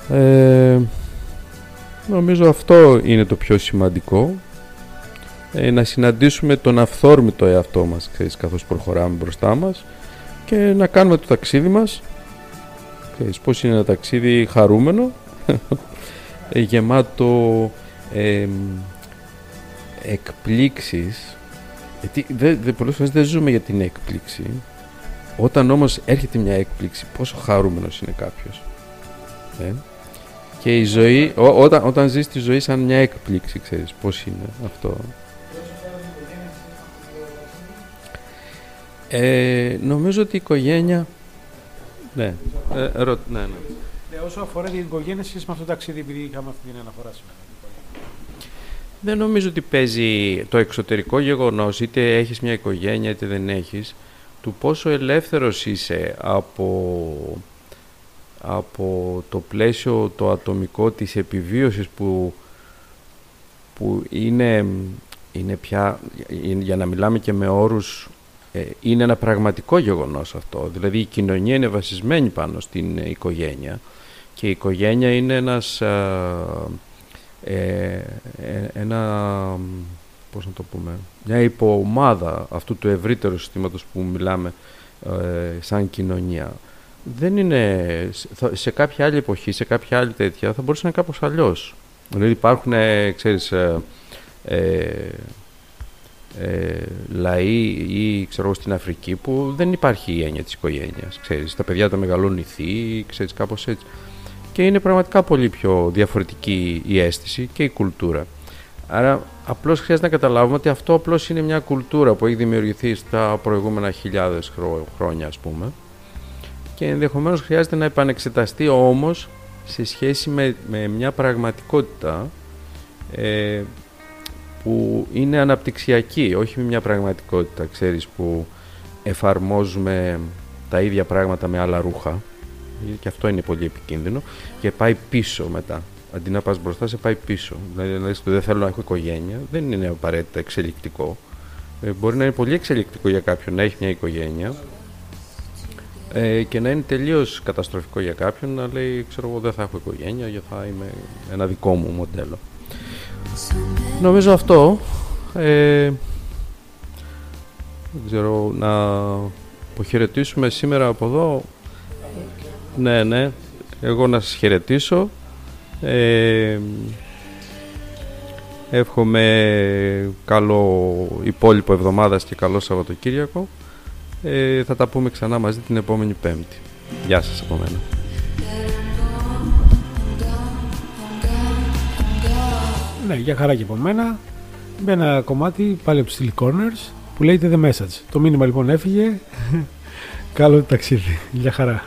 Ε, νομίζω αυτό είναι το πιο σημαντικό ε, να συναντήσουμε τον αυθόρμητο εαυτό μας ξέρεις, καθώς προχωράμε μπροστά μας και να κάνουμε το ταξίδι μας. Ξέρεις, πώς είναι ένα ταξίδι χαρούμενο ε, γεμάτο ε, εκπλήξεις. Γιατί δεν, δε, πολλές φορές δεν ζούμε για την έκπληξη. Όταν όμως έρχεται μια έκπληξη πόσο χαρούμενος είναι κάποιος. Ε; και η ζωή όταν, όταν ζεις τη ζωή σαν μια έκπληξη ξέρεις πως είναι αυτό Ε, νομίζω ότι η οικογένεια. Ναι, ε, ρω... ναι, ναι. ναι, όσο αφορά την οικογένεια, σχέση με αυτό το ταξίδι, επειδή είχαμε αυτή την αναφορά σήμερα. Δεν νομίζω ότι παίζει το εξωτερικό γεγονός, είτε έχεις μια οικογένεια είτε δεν έχεις, του πόσο ελεύθερος είσαι από, από το πλαίσιο το ατομικό της επιβίωσης που, που είναι, είναι πια, για να μιλάμε και με όρους ε, είναι ένα πραγματικό γεγονός αυτό. Δηλαδή η κοινωνία είναι βασισμένη πάνω στην οικογένεια και η οικογένεια είναι ένας, ε, ε, ένα, πώς να το πούμε, μια υποομάδα αυτού του ευρύτερου συστήματος που μιλάμε σαν κοινωνία. Δεν είναι, σε κάποια άλλη εποχή, σε κάποια άλλη τέτοια θα μπορούσε να είναι κάπως αλλιώς. Δηλαδή υπάρχουν, ξέρεις, ε, λαοί ή ξέρω στην Αφρική που δεν υπάρχει η έννοια της οικογένειας. Ξέρεις, τα παιδιά τα μεγαλώνουν ηθοί, ξέρεις κάπως έτσι. Και είναι πραγματικά πολύ πιο διαφορετική η αίσθηση και η κουλτούρα. Άρα απλώς χρειάζεται να καταλάβουμε ότι αυτό απλώς είναι μια κουλτούρα που έχει δημιουργηθεί στα προηγούμενα χιλιάδες χρόνια ας πούμε και ενδεχομένως χρειάζεται να επανεξεταστεί όμως σε σχέση με, με μια πραγματικότητα ε, που είναι αναπτυξιακή, όχι μια πραγματικότητα, ξέρεις, που εφαρμόζουμε τα ίδια πράγματα με άλλα ρούχα και αυτό είναι πολύ επικίνδυνο και πάει πίσω μετά. Αντί να πας μπροστά, σε πάει πίσω. Δηλαδή, δηλαδή δεν θέλω να έχω οικογένεια, δεν είναι απαραίτητα εξελικτικό. Ε, μπορεί να είναι πολύ εξελικτικό για κάποιον να έχει μια οικογένεια ε, και να είναι τελείως καταστροφικό για κάποιον να λέει, ξέρω εγώ, δεν θα έχω οικογένεια, γιατί θα είμαι ένα δικό μου μοντέλο. Νομίζω αυτό. Ε, δεν ξέρω, να αποχαιρετήσουμε σήμερα από εδώ. Ναι, ναι. Εγώ να σας χαιρετήσω. Ε, εύχομαι καλό υπόλοιπο εβδομάδας και καλό Σαββατοκύριακο. Ε, θα τα πούμε ξανά μαζί την επόμενη Πέμπτη. Γεια σας από μένα. Ναι, για χαρά και από μένα. Με ένα κομμάτι πάλι από Steel Corners που λέγεται The Message. Το μήνυμα λοιπόν έφυγε. Καλό ταξίδι. Γεια χαρά.